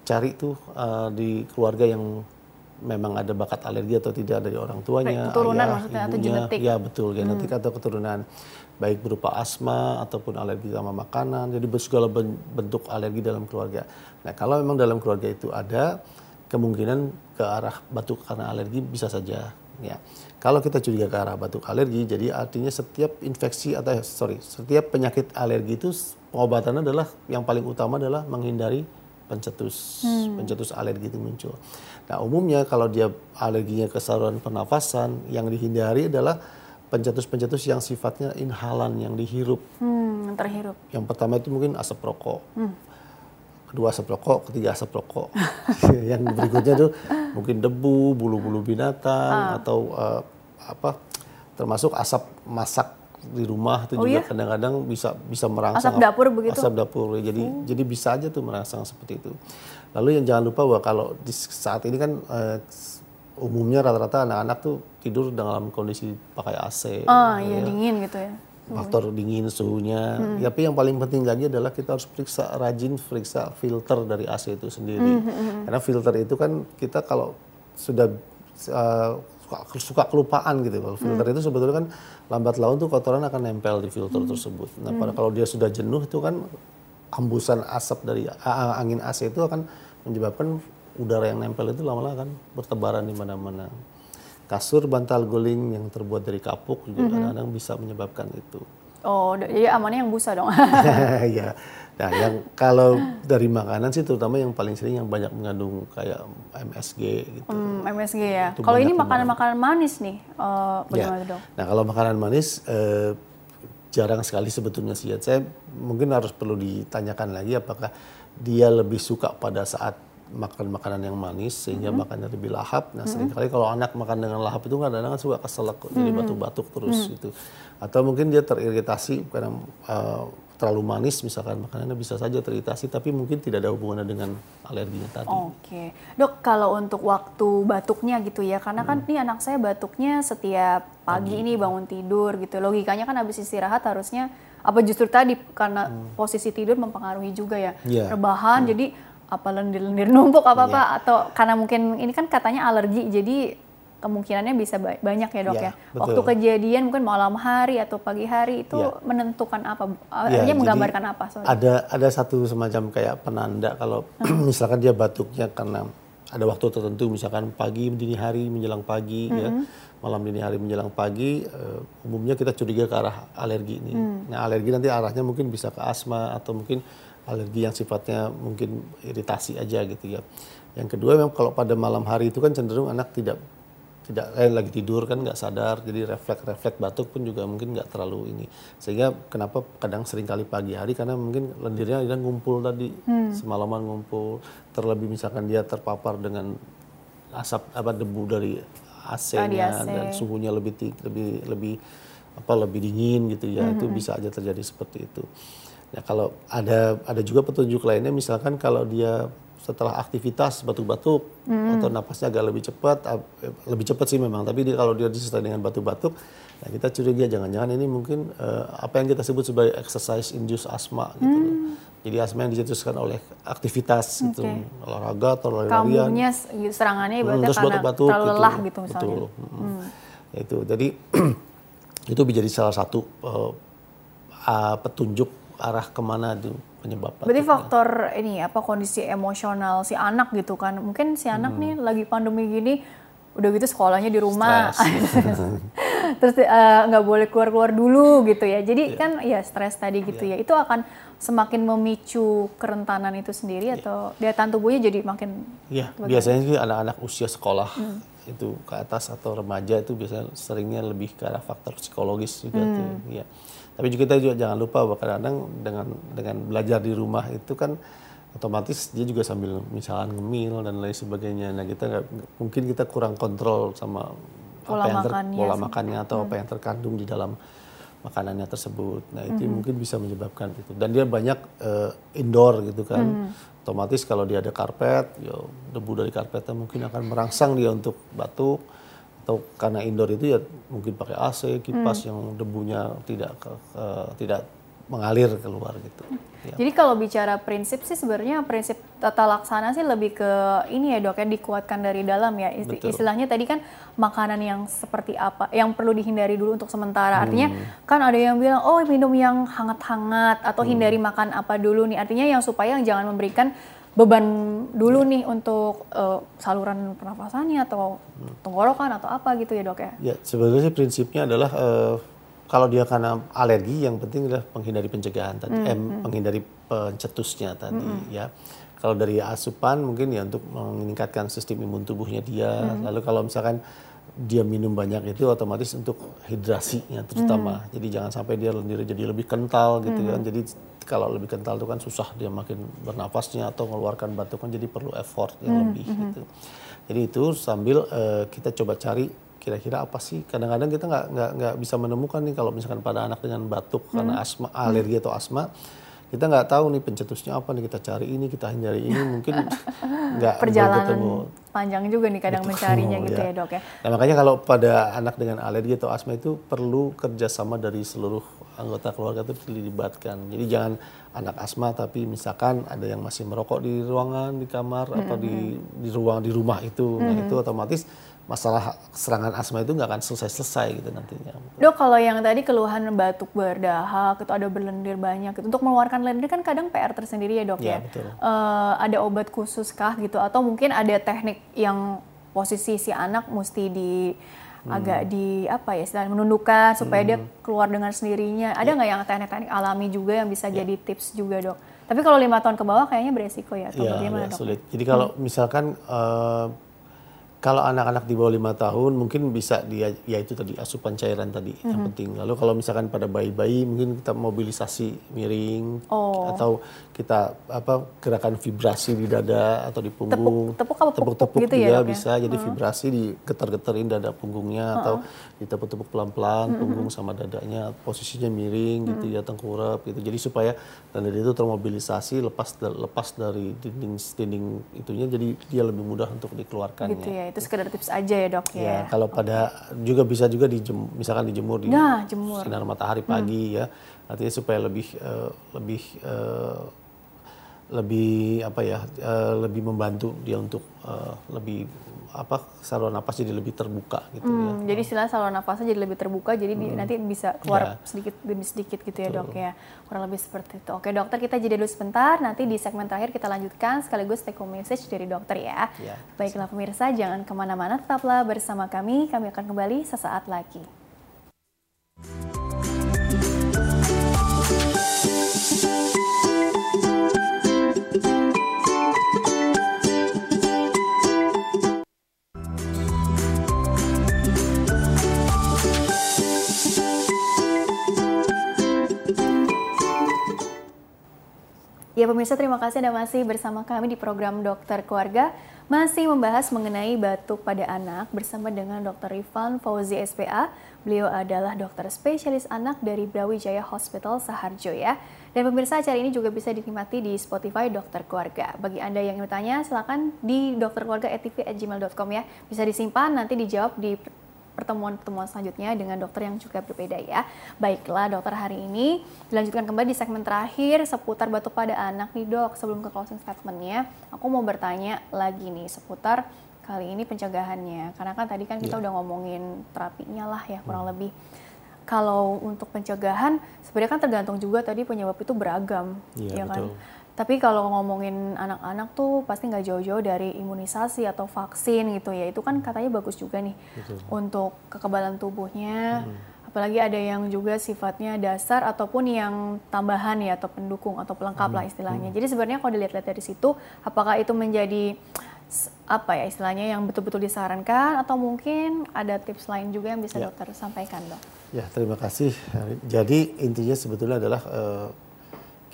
cari tuh uh, di keluarga yang memang ada bakat alergi atau tidak dari orang tuanya keturunan ayah, maksudnya ibunya, atau genetik ya betul genetik hmm. atau keturunan baik berupa asma ataupun alergi sama makanan, jadi segala bentuk alergi dalam keluarga. Nah kalau memang dalam keluarga itu ada kemungkinan ke arah batuk karena alergi bisa saja. Ya, kalau kita curiga ke arah batuk alergi, jadi artinya setiap infeksi atau sorry, setiap penyakit alergi itu pengobatannya adalah yang paling utama adalah menghindari pencetus hmm. pencetus alergi itu muncul. Nah umumnya kalau dia alerginya ke saluran pernafasan yang dihindari adalah pencetus-pencetus yang sifatnya inhalan yang dihirup. Hmm, terhirup. Yang pertama itu mungkin asap rokok. Hmm. Kedua asap rokok, ketiga asap rokok. (laughs) yang berikutnya tuh mungkin debu, bulu-bulu binatang ah. atau uh, apa termasuk asap masak di rumah itu oh, juga iya? kadang-kadang iya? bisa bisa merangsang asap dapur begitu. Asap dapur. Jadi hmm. jadi bisa aja tuh merangsang seperti itu. Lalu yang jangan lupa bahwa kalau di saat ini kan uh, umumnya rata-rata anak-anak tuh tidur dalam kondisi pakai AC. Iya ya. dingin gitu ya. Faktor dingin suhunya. Hmm. Tapi yang paling penting lagi adalah kita harus periksa rajin periksa filter dari AC itu sendiri. Hmm, hmm, hmm. Karena filter itu kan kita kalau sudah uh, suka, suka kelupaan gitu. Kalau filter hmm. itu sebetulnya kan lambat laun tuh kotoran akan nempel di filter hmm. tersebut. Nah, pada hmm. kalau dia sudah jenuh itu kan hembusan asap dari uh, angin AC itu akan menyebabkan udara yang nempel itu lama-lama kan bertebaran di mana-mana. Kasur bantal guling yang terbuat dari kapuk juga hmm. kadang-kadang -hmm. bisa menyebabkan itu. Oh, jadi amannya yang busa dong. (laughs) Iya. Nah, yang kalau dari makanan sih terutama yang paling sering yang banyak mengandung kayak MSG gitu. Hmm, MSG ya. Kalau ini makanan-makanan manis nih, uh, bagaimana ya. dong? Nah, kalau makanan manis uh, jarang sekali sebetulnya sih. Saya mungkin harus perlu ditanyakan lagi apakah dia lebih suka pada saat makan makanan yang manis sehingga mm -hmm. makannya lebih lahap. Nah, mm -hmm. sering kali kalau anak makan dengan lahap itu kadang-kadang suka keselak mm -hmm. jadi batuk-batuk terus mm -hmm. gitu. Atau mungkin dia teriritasi karena uh, terlalu manis misalkan makanannya bisa saja teriritasi tapi mungkin tidak ada hubungannya dengan alerginya tadi. Oke. Dok, kalau untuk waktu batuknya gitu ya karena kan hmm. nih anak saya batuknya setiap pagi, pagi ini bangun tidur gitu. Logikanya kan habis istirahat harusnya apa justru tadi karena hmm. posisi tidur mempengaruhi juga ya. Yeah. Rebahan hmm. jadi apa lendir-lendir numpuk apa apa yeah. atau karena mungkin ini kan katanya alergi jadi kemungkinannya bisa banyak ya dok ya. ya. Waktu kejadian mungkin malam hari atau pagi hari itu ya. menentukan apa? Ya, Artinya menggambarkan apa? Sorry. Ada ada satu semacam kayak penanda kalau hmm. (clears throat) misalkan dia batuknya karena ada waktu tertentu misalkan pagi dini hari menjelang pagi hmm. ya malam dini hari menjelang pagi uh, umumnya kita curiga ke arah alergi ini. Hmm. Nah alergi nanti arahnya mungkin bisa ke asma atau mungkin alergi yang sifatnya mungkin iritasi aja gitu ya. Yang kedua memang kalau pada malam hari itu kan cenderung anak tidak tidak eh, lagi tidur kan nggak sadar jadi refleks refleks batuk pun juga mungkin nggak terlalu ini sehingga kenapa kadang sering kali pagi hari karena mungkin lendirnya dia ngumpul tadi hmm. semalaman ngumpul terlebih misalkan dia terpapar dengan asap apa debu dari AC-nya AC. dan suhunya lebih lebih lebih apa lebih dingin gitu ya hmm. itu bisa aja terjadi seperti itu ya kalau ada ada juga petunjuk lainnya misalkan kalau dia setelah aktivitas batuk-batuk hmm. atau napasnya agak lebih cepat, lebih cepat sih memang. Tapi dia, kalau dia disertai dengan batuk-batuk, nah kita curiga jangan-jangan ini mungkin uh, apa yang kita sebut sebagai exercise induced asthma gitu. Hmm. Jadi asma yang dicetuskan oleh aktivitas okay. gitu, olahraga atau lari-larian. Kambuhnya serangannya ibaratnya hmm, karena batuk, terlalu gitu. lelah gitu misalnya. Betul. Hmm. Hmm. Itu. Jadi (clears throat) itu menjadi salah satu uh, uh, petunjuk arah ke mana itu penyebab Berarti faktor ini apa kondisi emosional si anak gitu kan. Mungkin si anak hmm. nih lagi pandemi gini udah gitu sekolahnya di rumah. (laughs) Terus eh, nggak uh, boleh keluar-keluar dulu gitu ya. Jadi yeah. kan ya stres tadi gitu yeah. ya. Itu akan semakin memicu kerentanan itu sendiri yeah. atau daya tahan tubuhnya jadi makin Iya, yeah. biasanya sih anak-anak usia sekolah hmm. itu ke atas atau remaja itu biasanya seringnya lebih ke arah faktor psikologis juga hmm. tuh. Ya. Tapi juga kita juga jangan lupa bahwa kadang-kadang dengan dengan belajar di rumah itu kan otomatis dia juga sambil misalnya ngemil dan lain sebagainya. Nah kita nggak mungkin kita kurang kontrol sama pola apa yang ter, makannya, pola makannya atau hmm. apa yang terkandung di dalam makanannya tersebut. Nah itu hmm. mungkin bisa menyebabkan itu. Dan dia banyak uh, indoor gitu kan. Hmm. Otomatis kalau dia ada karpet, yo debu dari karpetnya mungkin akan merangsang dia untuk batuk atau karena indoor itu ya mungkin pakai AC kipas hmm. yang debunya tidak ke, ke, tidak mengalir keluar gitu. Ya. Jadi kalau bicara prinsip sih sebenarnya prinsip tata laksana sih lebih ke ini ya dok ya dikuatkan dari dalam ya Betul. istilahnya tadi kan makanan yang seperti apa yang perlu dihindari dulu untuk sementara artinya hmm. kan ada yang bilang oh minum yang hangat-hangat atau hmm. hindari makan apa dulu nih artinya yang supaya yang jangan memberikan beban dulu ya. nih untuk uh, saluran pernafasannya atau tenggorokan atau apa gitu ya dok ya? Ya sebenarnya prinsipnya adalah uh, kalau dia karena alergi yang penting adalah menghindari pencegahan tadi, hmm, eh, hmm. menghindari pencetusnya tadi hmm. ya. kalau dari asupan mungkin ya untuk meningkatkan sistem imun tubuhnya dia. Hmm. Lalu kalau misalkan dia minum banyak itu otomatis untuk hidrasinya terutama. Hmm. Jadi jangan sampai dia lendir jadi lebih kental gitu hmm. kan. Jadi kalau lebih kental itu kan susah dia makin bernafasnya atau mengeluarkan batuk kan jadi perlu effort yang hmm. lebih hmm. gitu. Jadi itu sambil uh, kita coba cari kira-kira apa sih kadang-kadang kita nggak nggak nggak bisa menemukan nih kalau misalkan pada anak dengan batuk hmm. karena asma alergi atau asma kita nggak tahu nih pencetusnya apa nih kita cari ini kita hindari ini mungkin (laughs) nggak perjalanan ketemu. Panjang juga nih kadang Betul, mencarinya gitu ya. ya dok ya. Nah, makanya kalau pada anak dengan alergi atau asma itu perlu kerjasama dari seluruh anggota keluarga itu dilibatkan. Jadi jangan anak asma tapi misalkan ada yang masih merokok di ruangan di kamar mm -hmm. atau di di ruang di rumah itu, mm -hmm. nah itu otomatis masalah serangan asma itu nggak akan selesai-selesai gitu nantinya. Dok, kalau yang tadi keluhan batuk berdahak, itu ada berlendir banyak, gitu. untuk mengeluarkan lendir kan kadang PR tersendiri ya dok ya. ya? Betul. Uh, ada obat khusus kah gitu, atau mungkin ada teknik yang posisi si anak mesti di hmm. agak di apa ya istilah menundukkan supaya hmm. dia keluar dengan sendirinya. Ada ya. nggak ya. yang teknik-teknik alami juga yang bisa ya. jadi tips juga dok? Tapi kalau lima tahun ke bawah kayaknya beresiko ya atau ya, bagaimana dok? Sulit. Jadi kalau hmm. misalkan uh, kalau anak-anak di bawah lima tahun mungkin bisa dia ya itu tadi asupan cairan tadi mm -hmm. yang mhm. penting. Lalu kalau misalkan pada bayi-bayi mungkin kita mobilisasi miring oh. atau kita apa gerakan vibrasi di dada atau di punggung. Tepuk tepuk tepuk-tepuk gitu ya, juga ya, bisa jadi hmm. vibrasi di getar-getarin dada punggungnya hmm. atau ditepuk-tepuk pelan-pelan hmm. punggung sama dadanya posisinya miring hmm. gitu ya tengkurap gitu. Jadi supaya dada itu termobilisasi lepas lepas dari dinding dinding itunya jadi dia lebih mudah untuk dikeluarkannya. Gitu ya. Itu sekedar tips aja ya, Dok ya. ya kalau pada juga bisa juga di misalkan dijemur di nah, jemur. sinar matahari pagi hmm. ya. Artinya supaya lebih uh, lebih uh, lebih apa ya uh, lebih membantu dia untuk uh, lebih apa saluran napas jadi lebih terbuka gitu hmm, ya. Jadi istilah saluran napasnya jadi lebih terbuka jadi hmm. nanti bisa keluar ya. sedikit demi sedikit gitu ya dok ya kurang lebih seperti itu. Oke dokter kita jeda dulu sebentar nanti di segmen terakhir kita lanjutkan sekaligus take home message dari dokter ya. ya Baiklah pemirsa jangan ke mana-mana tetaplah bersama kami kami akan kembali sesaat lagi. Ya pemirsa terima kasih Anda masih bersama kami di program Dokter Keluarga masih membahas mengenai batuk pada anak bersama dengan Dr. Rifan Fauzi SPA. Beliau adalah dokter spesialis anak dari Brawijaya Hospital Saharjo ya. Dan pemirsa acara ini juga bisa dinikmati di Spotify Dokter Keluarga. Bagi Anda yang ingin bertanya silakan di dokterkeluarga@tv@gmail.com ya. Bisa disimpan nanti dijawab di pertemuan-pertemuan selanjutnya dengan dokter yang juga berbeda ya. Baiklah dokter hari ini dilanjutkan kembali di segmen terakhir seputar batuk pada anak nih dok. Sebelum ke closing statementnya, aku mau bertanya lagi nih seputar kali ini pencegahannya. Karena kan tadi kan kita yeah. udah ngomongin terapinya lah ya kurang hmm. lebih. Kalau untuk pencegahan sebenarnya kan tergantung juga tadi penyebab itu beragam, yeah, ya kan. Betul. Tapi kalau ngomongin anak-anak tuh pasti nggak jauh-jauh dari imunisasi atau vaksin gitu ya. Itu kan katanya bagus juga nih Betul. untuk kekebalan tubuhnya. Hmm. Apalagi ada yang juga sifatnya dasar ataupun yang tambahan ya atau pendukung atau pelengkap hmm. lah istilahnya. Hmm. Jadi sebenarnya kalau dilihat-lihat dari situ, apakah itu menjadi apa ya istilahnya yang betul-betul disarankan atau mungkin ada tips lain juga yang bisa ya. dokter sampaikan dok? Ya terima kasih. Jadi intinya sebetulnya adalah uh,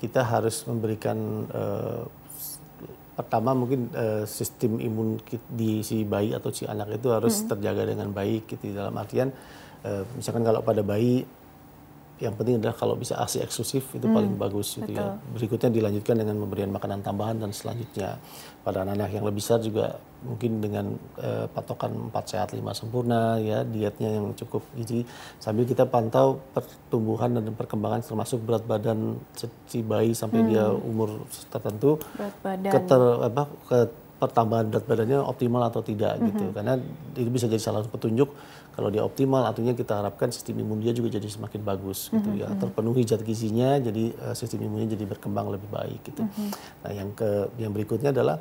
kita harus memberikan uh, pertama mungkin uh, sistem imun di si bayi atau si anak itu harus hmm. terjaga dengan baik gitu dalam artian uh, misalkan kalau pada bayi yang penting adalah kalau bisa ASI eksklusif itu hmm, paling bagus gitu ya. Berikutnya dilanjutkan dengan pemberian makanan tambahan dan selanjutnya pada anak-anak yang lebih besar juga mungkin dengan uh, patokan 4 sehat 5 sempurna ya dietnya yang cukup gizi sambil kita pantau pertumbuhan dan perkembangan termasuk berat badan si bayi sampai hmm. dia umur tertentu berat badan. Keter, apa, ke pertambahan berat badannya optimal atau tidak mm -hmm. gitu karena itu bisa jadi salah satu petunjuk kalau dia optimal artinya kita harapkan sistem imun dia juga jadi semakin bagus gitu mm -hmm. ya mhm. terpenuhi zat gizinya jadi uh, sistem imunnya jadi berkembang lebih baik gitu mm -hmm. nah yang ke yang berikutnya adalah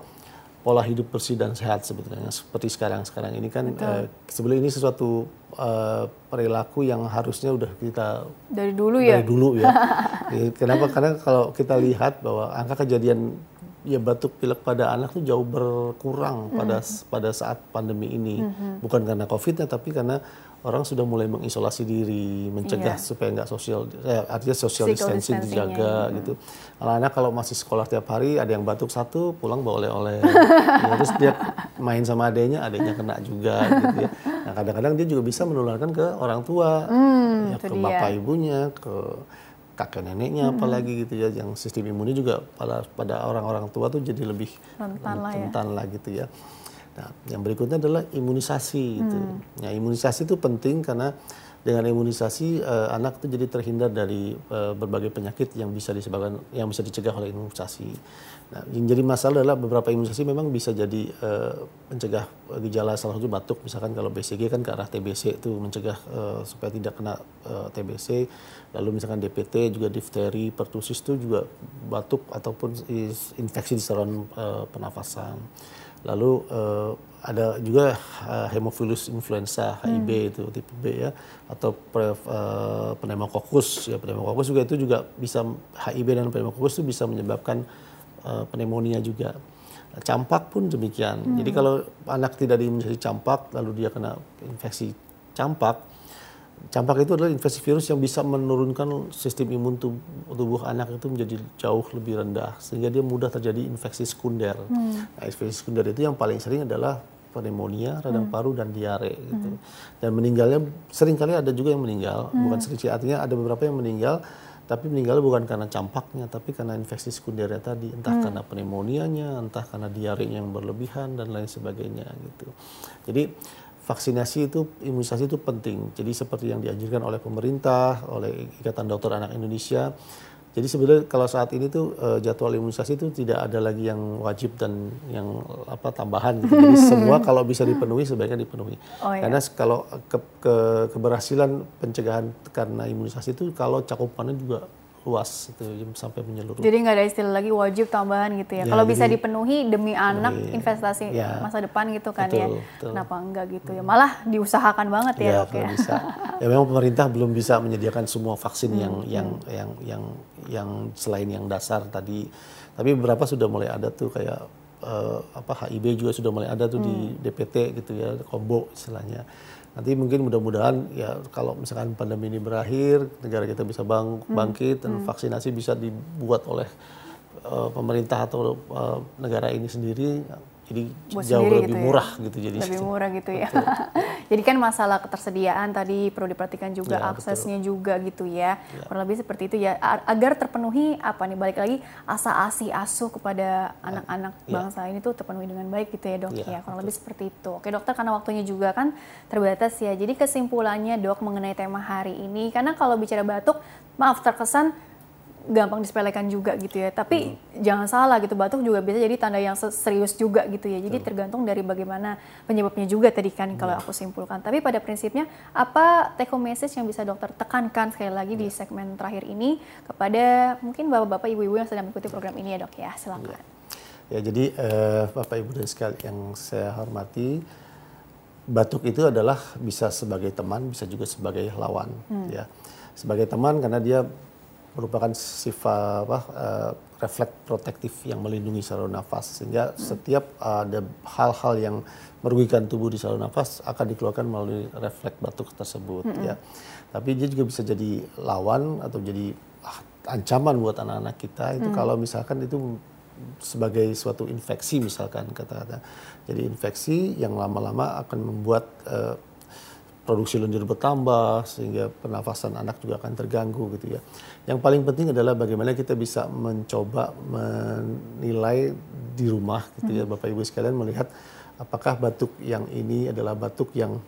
pola hidup bersih dan sehat sebetulnya seperti sekarang sekarang ini kan uh, sebelum ini sesuatu uh, perilaku yang harusnya udah kita dari dulu ya dari dulu ya (laughs) kenapa karena kalau kita lihat bahwa angka kejadian ya batuk pilek pada anak tuh jauh berkurang pada mm. pada saat pandemi ini. Mm -hmm. Bukan karena COVID-nya tapi karena orang sudah mulai mengisolasi diri, mencegah yeah. supaya nggak sosial, eh, artinya social distancing dijaga gitu. Anak-anak kalau masih sekolah tiap hari ada yang batuk satu, pulang bawa oleh-oleh. (laughs) ya, terus dia main sama adiknya, adiknya kena juga gitu ya. Nah kadang-kadang dia juga bisa menularkan ke orang tua, mm, ya, ke dia. bapak ibunya, ke kakek neneknya hmm. apalagi gitu ya yang sistem imunnya juga pada pada orang-orang tua tuh jadi lebih rentan, lah, ya. lah gitu ya. Nah, yang berikutnya adalah imunisasi. Hmm. Ya, imunisasi itu penting karena dengan imunisasi uh, anak itu jadi terhindar dari uh, berbagai penyakit yang bisa disebabkan yang bisa dicegah oleh imunisasi. Nah, yang jadi masalah adalah beberapa imunisasi memang bisa jadi uh, mencegah gejala salah satu batuk misalkan kalau BCG kan ke arah TBC itu mencegah supaya tidak kena TBC. Lalu misalkan DPT juga difteri, pertusis itu juga batuk ataupun infeksi di saluran uh, pernafasan. Lalu uh, ada juga uh, hemophilus influenza HIV hmm. itu tipe B ya atau pre, uh, pneumococcus ya pneumococcus juga itu juga bisa HIV dan pneumococcus itu bisa menyebabkan uh, pneumonia juga. Campak pun demikian. Hmm. Jadi kalau anak tidak diimunisasi campak lalu dia kena infeksi campak campak itu adalah infeksi virus yang bisa menurunkan sistem imun tubuh, tubuh anak itu menjadi jauh lebih rendah sehingga dia mudah terjadi infeksi sekunder. Hmm. Nah, infeksi sekunder itu yang paling sering adalah pneumonia, radang hmm. paru dan diare gitu. Hmm. Dan meninggalnya sering kali ada juga yang meninggal, hmm. bukan sering artinya ada beberapa yang meninggal tapi meninggal bukan karena campaknya tapi karena infeksi sekundernya tadi entah hmm. karena pneumonianya, entah karena diarenya yang berlebihan dan lain sebagainya gitu. Jadi vaksinasi itu imunisasi itu penting. Jadi seperti yang dianjurkan oleh pemerintah, oleh Ikatan Dokter Anak Indonesia. Jadi sebenarnya kalau saat ini tuh uh, jadwal imunisasi itu tidak ada lagi yang wajib dan yang apa tambahan gitu. Jadi (laughs) semua kalau bisa dipenuhi sebaiknya dipenuhi. Oh, iya. Karena kalau ke, ke, keberhasilan pencegahan karena imunisasi itu kalau cakupannya juga luas itu sampai menyeluruh. Jadi nggak ada istilah lagi wajib tambahan gitu ya. ya Kalau bisa dipenuhi demi anak demi, investasi ya, masa depan gitu kan ya. betul, ya. Betul. Kenapa enggak gitu ya? Malah diusahakan banget ya, ya ya. Bisa. (laughs) ya memang pemerintah belum bisa menyediakan semua vaksin hmm, yang hmm. yang yang yang yang selain yang dasar tadi. Tapi beberapa sudah mulai ada tuh kayak uh, apa HIV juga sudah mulai ada tuh hmm. di DPT gitu ya, combo istilahnya nanti mungkin mudah-mudahan ya kalau misalkan pandemi ini berakhir negara kita bisa bang, hmm. bangkit dan hmm. vaksinasi bisa dibuat oleh uh, pemerintah atau uh, negara ini sendiri jadi Buat jauh lebih gitu ya? murah gitu jadi lebih murah gitu ya (laughs) jadi kan masalah ketersediaan tadi perlu diperhatikan juga ya, aksesnya betul. juga gitu ya. ya kurang lebih seperti itu ya agar terpenuhi apa nih balik lagi asa asi asuh kepada anak-anak ya. bangsa ini tuh terpenuhi dengan baik gitu ya dok ya, ya kurang betul. lebih seperti itu oke dokter karena waktunya juga kan terbatas ya jadi kesimpulannya dok mengenai tema hari ini karena kalau bicara batuk maaf terkesan gampang disepelekan juga gitu ya. Tapi hmm. jangan salah gitu, batuk juga bisa jadi tanda yang serius juga gitu ya. Jadi tergantung dari bagaimana penyebabnya juga tadi kan hmm. kalau aku simpulkan. Tapi pada prinsipnya apa take home message yang bisa dokter tekankan sekali lagi hmm. di segmen terakhir ini kepada mungkin bapak-bapak ibu-ibu yang sedang mengikuti program ini ya dok ya. Silakan. Ya, ya jadi uh, bapak ibu dan sekali yang saya hormati, batuk itu adalah bisa sebagai teman, bisa juga sebagai lawan hmm. ya. Sebagai teman karena dia merupakan sifat apa uh, refleks protektif yang melindungi saluran nafas sehingga hmm. setiap uh, ada hal-hal yang merugikan tubuh di saluran nafas akan dikeluarkan melalui refleks batuk tersebut hmm. ya. Tapi dia juga bisa jadi lawan atau jadi ah, ancaman buat anak-anak kita itu hmm. kalau misalkan itu sebagai suatu infeksi misalkan kata-kata. Jadi infeksi yang lama-lama akan membuat uh, produksi lendir bertambah sehingga pernafasan anak juga akan terganggu gitu ya. Yang paling penting adalah bagaimana kita bisa mencoba menilai di rumah gitu ya hmm. Bapak Ibu sekalian melihat apakah batuk yang ini adalah batuk yang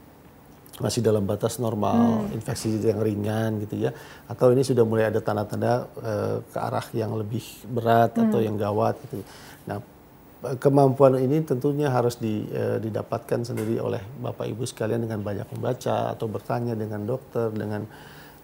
masih dalam batas normal, hmm. infeksi yang ringan gitu ya, atau ini sudah mulai ada tanda-tanda uh, ke arah yang lebih berat hmm. atau yang gawat gitu. Nah, kemampuan ini tentunya harus di, uh, didapatkan sendiri oleh Bapak Ibu sekalian dengan banyak membaca atau bertanya dengan dokter, dengan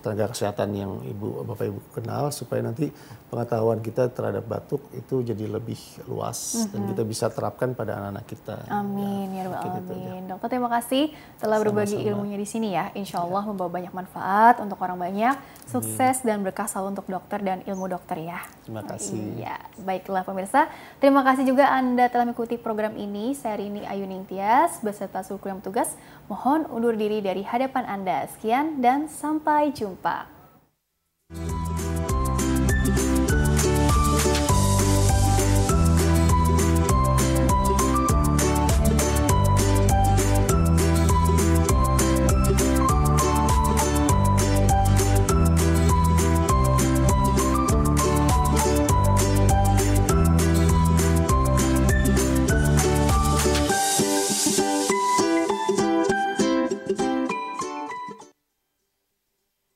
tenaga kesehatan yang ibu bapak ibu kenal supaya nanti pengetahuan kita terhadap batuk itu jadi lebih luas mm -hmm. dan kita bisa terapkan pada anak-anak kita. Amin ya, ya rabbal alamin. Dokter terima kasih telah berbagi Sama-sama. ilmunya di sini ya. Insya Allah ya. membawa banyak manfaat untuk orang banyak, sukses Amin. dan berkah selalu untuk dokter dan ilmu dokter ya. Terima kasih. Iya, baiklah pemirsa. Terima kasih juga Anda telah mengikuti program ini. Saya Rini Ayu Ningtyas beserta seluruh yang tugas. Mohon undur diri dari hadapan Anda. Sekian dan sampai jumpa.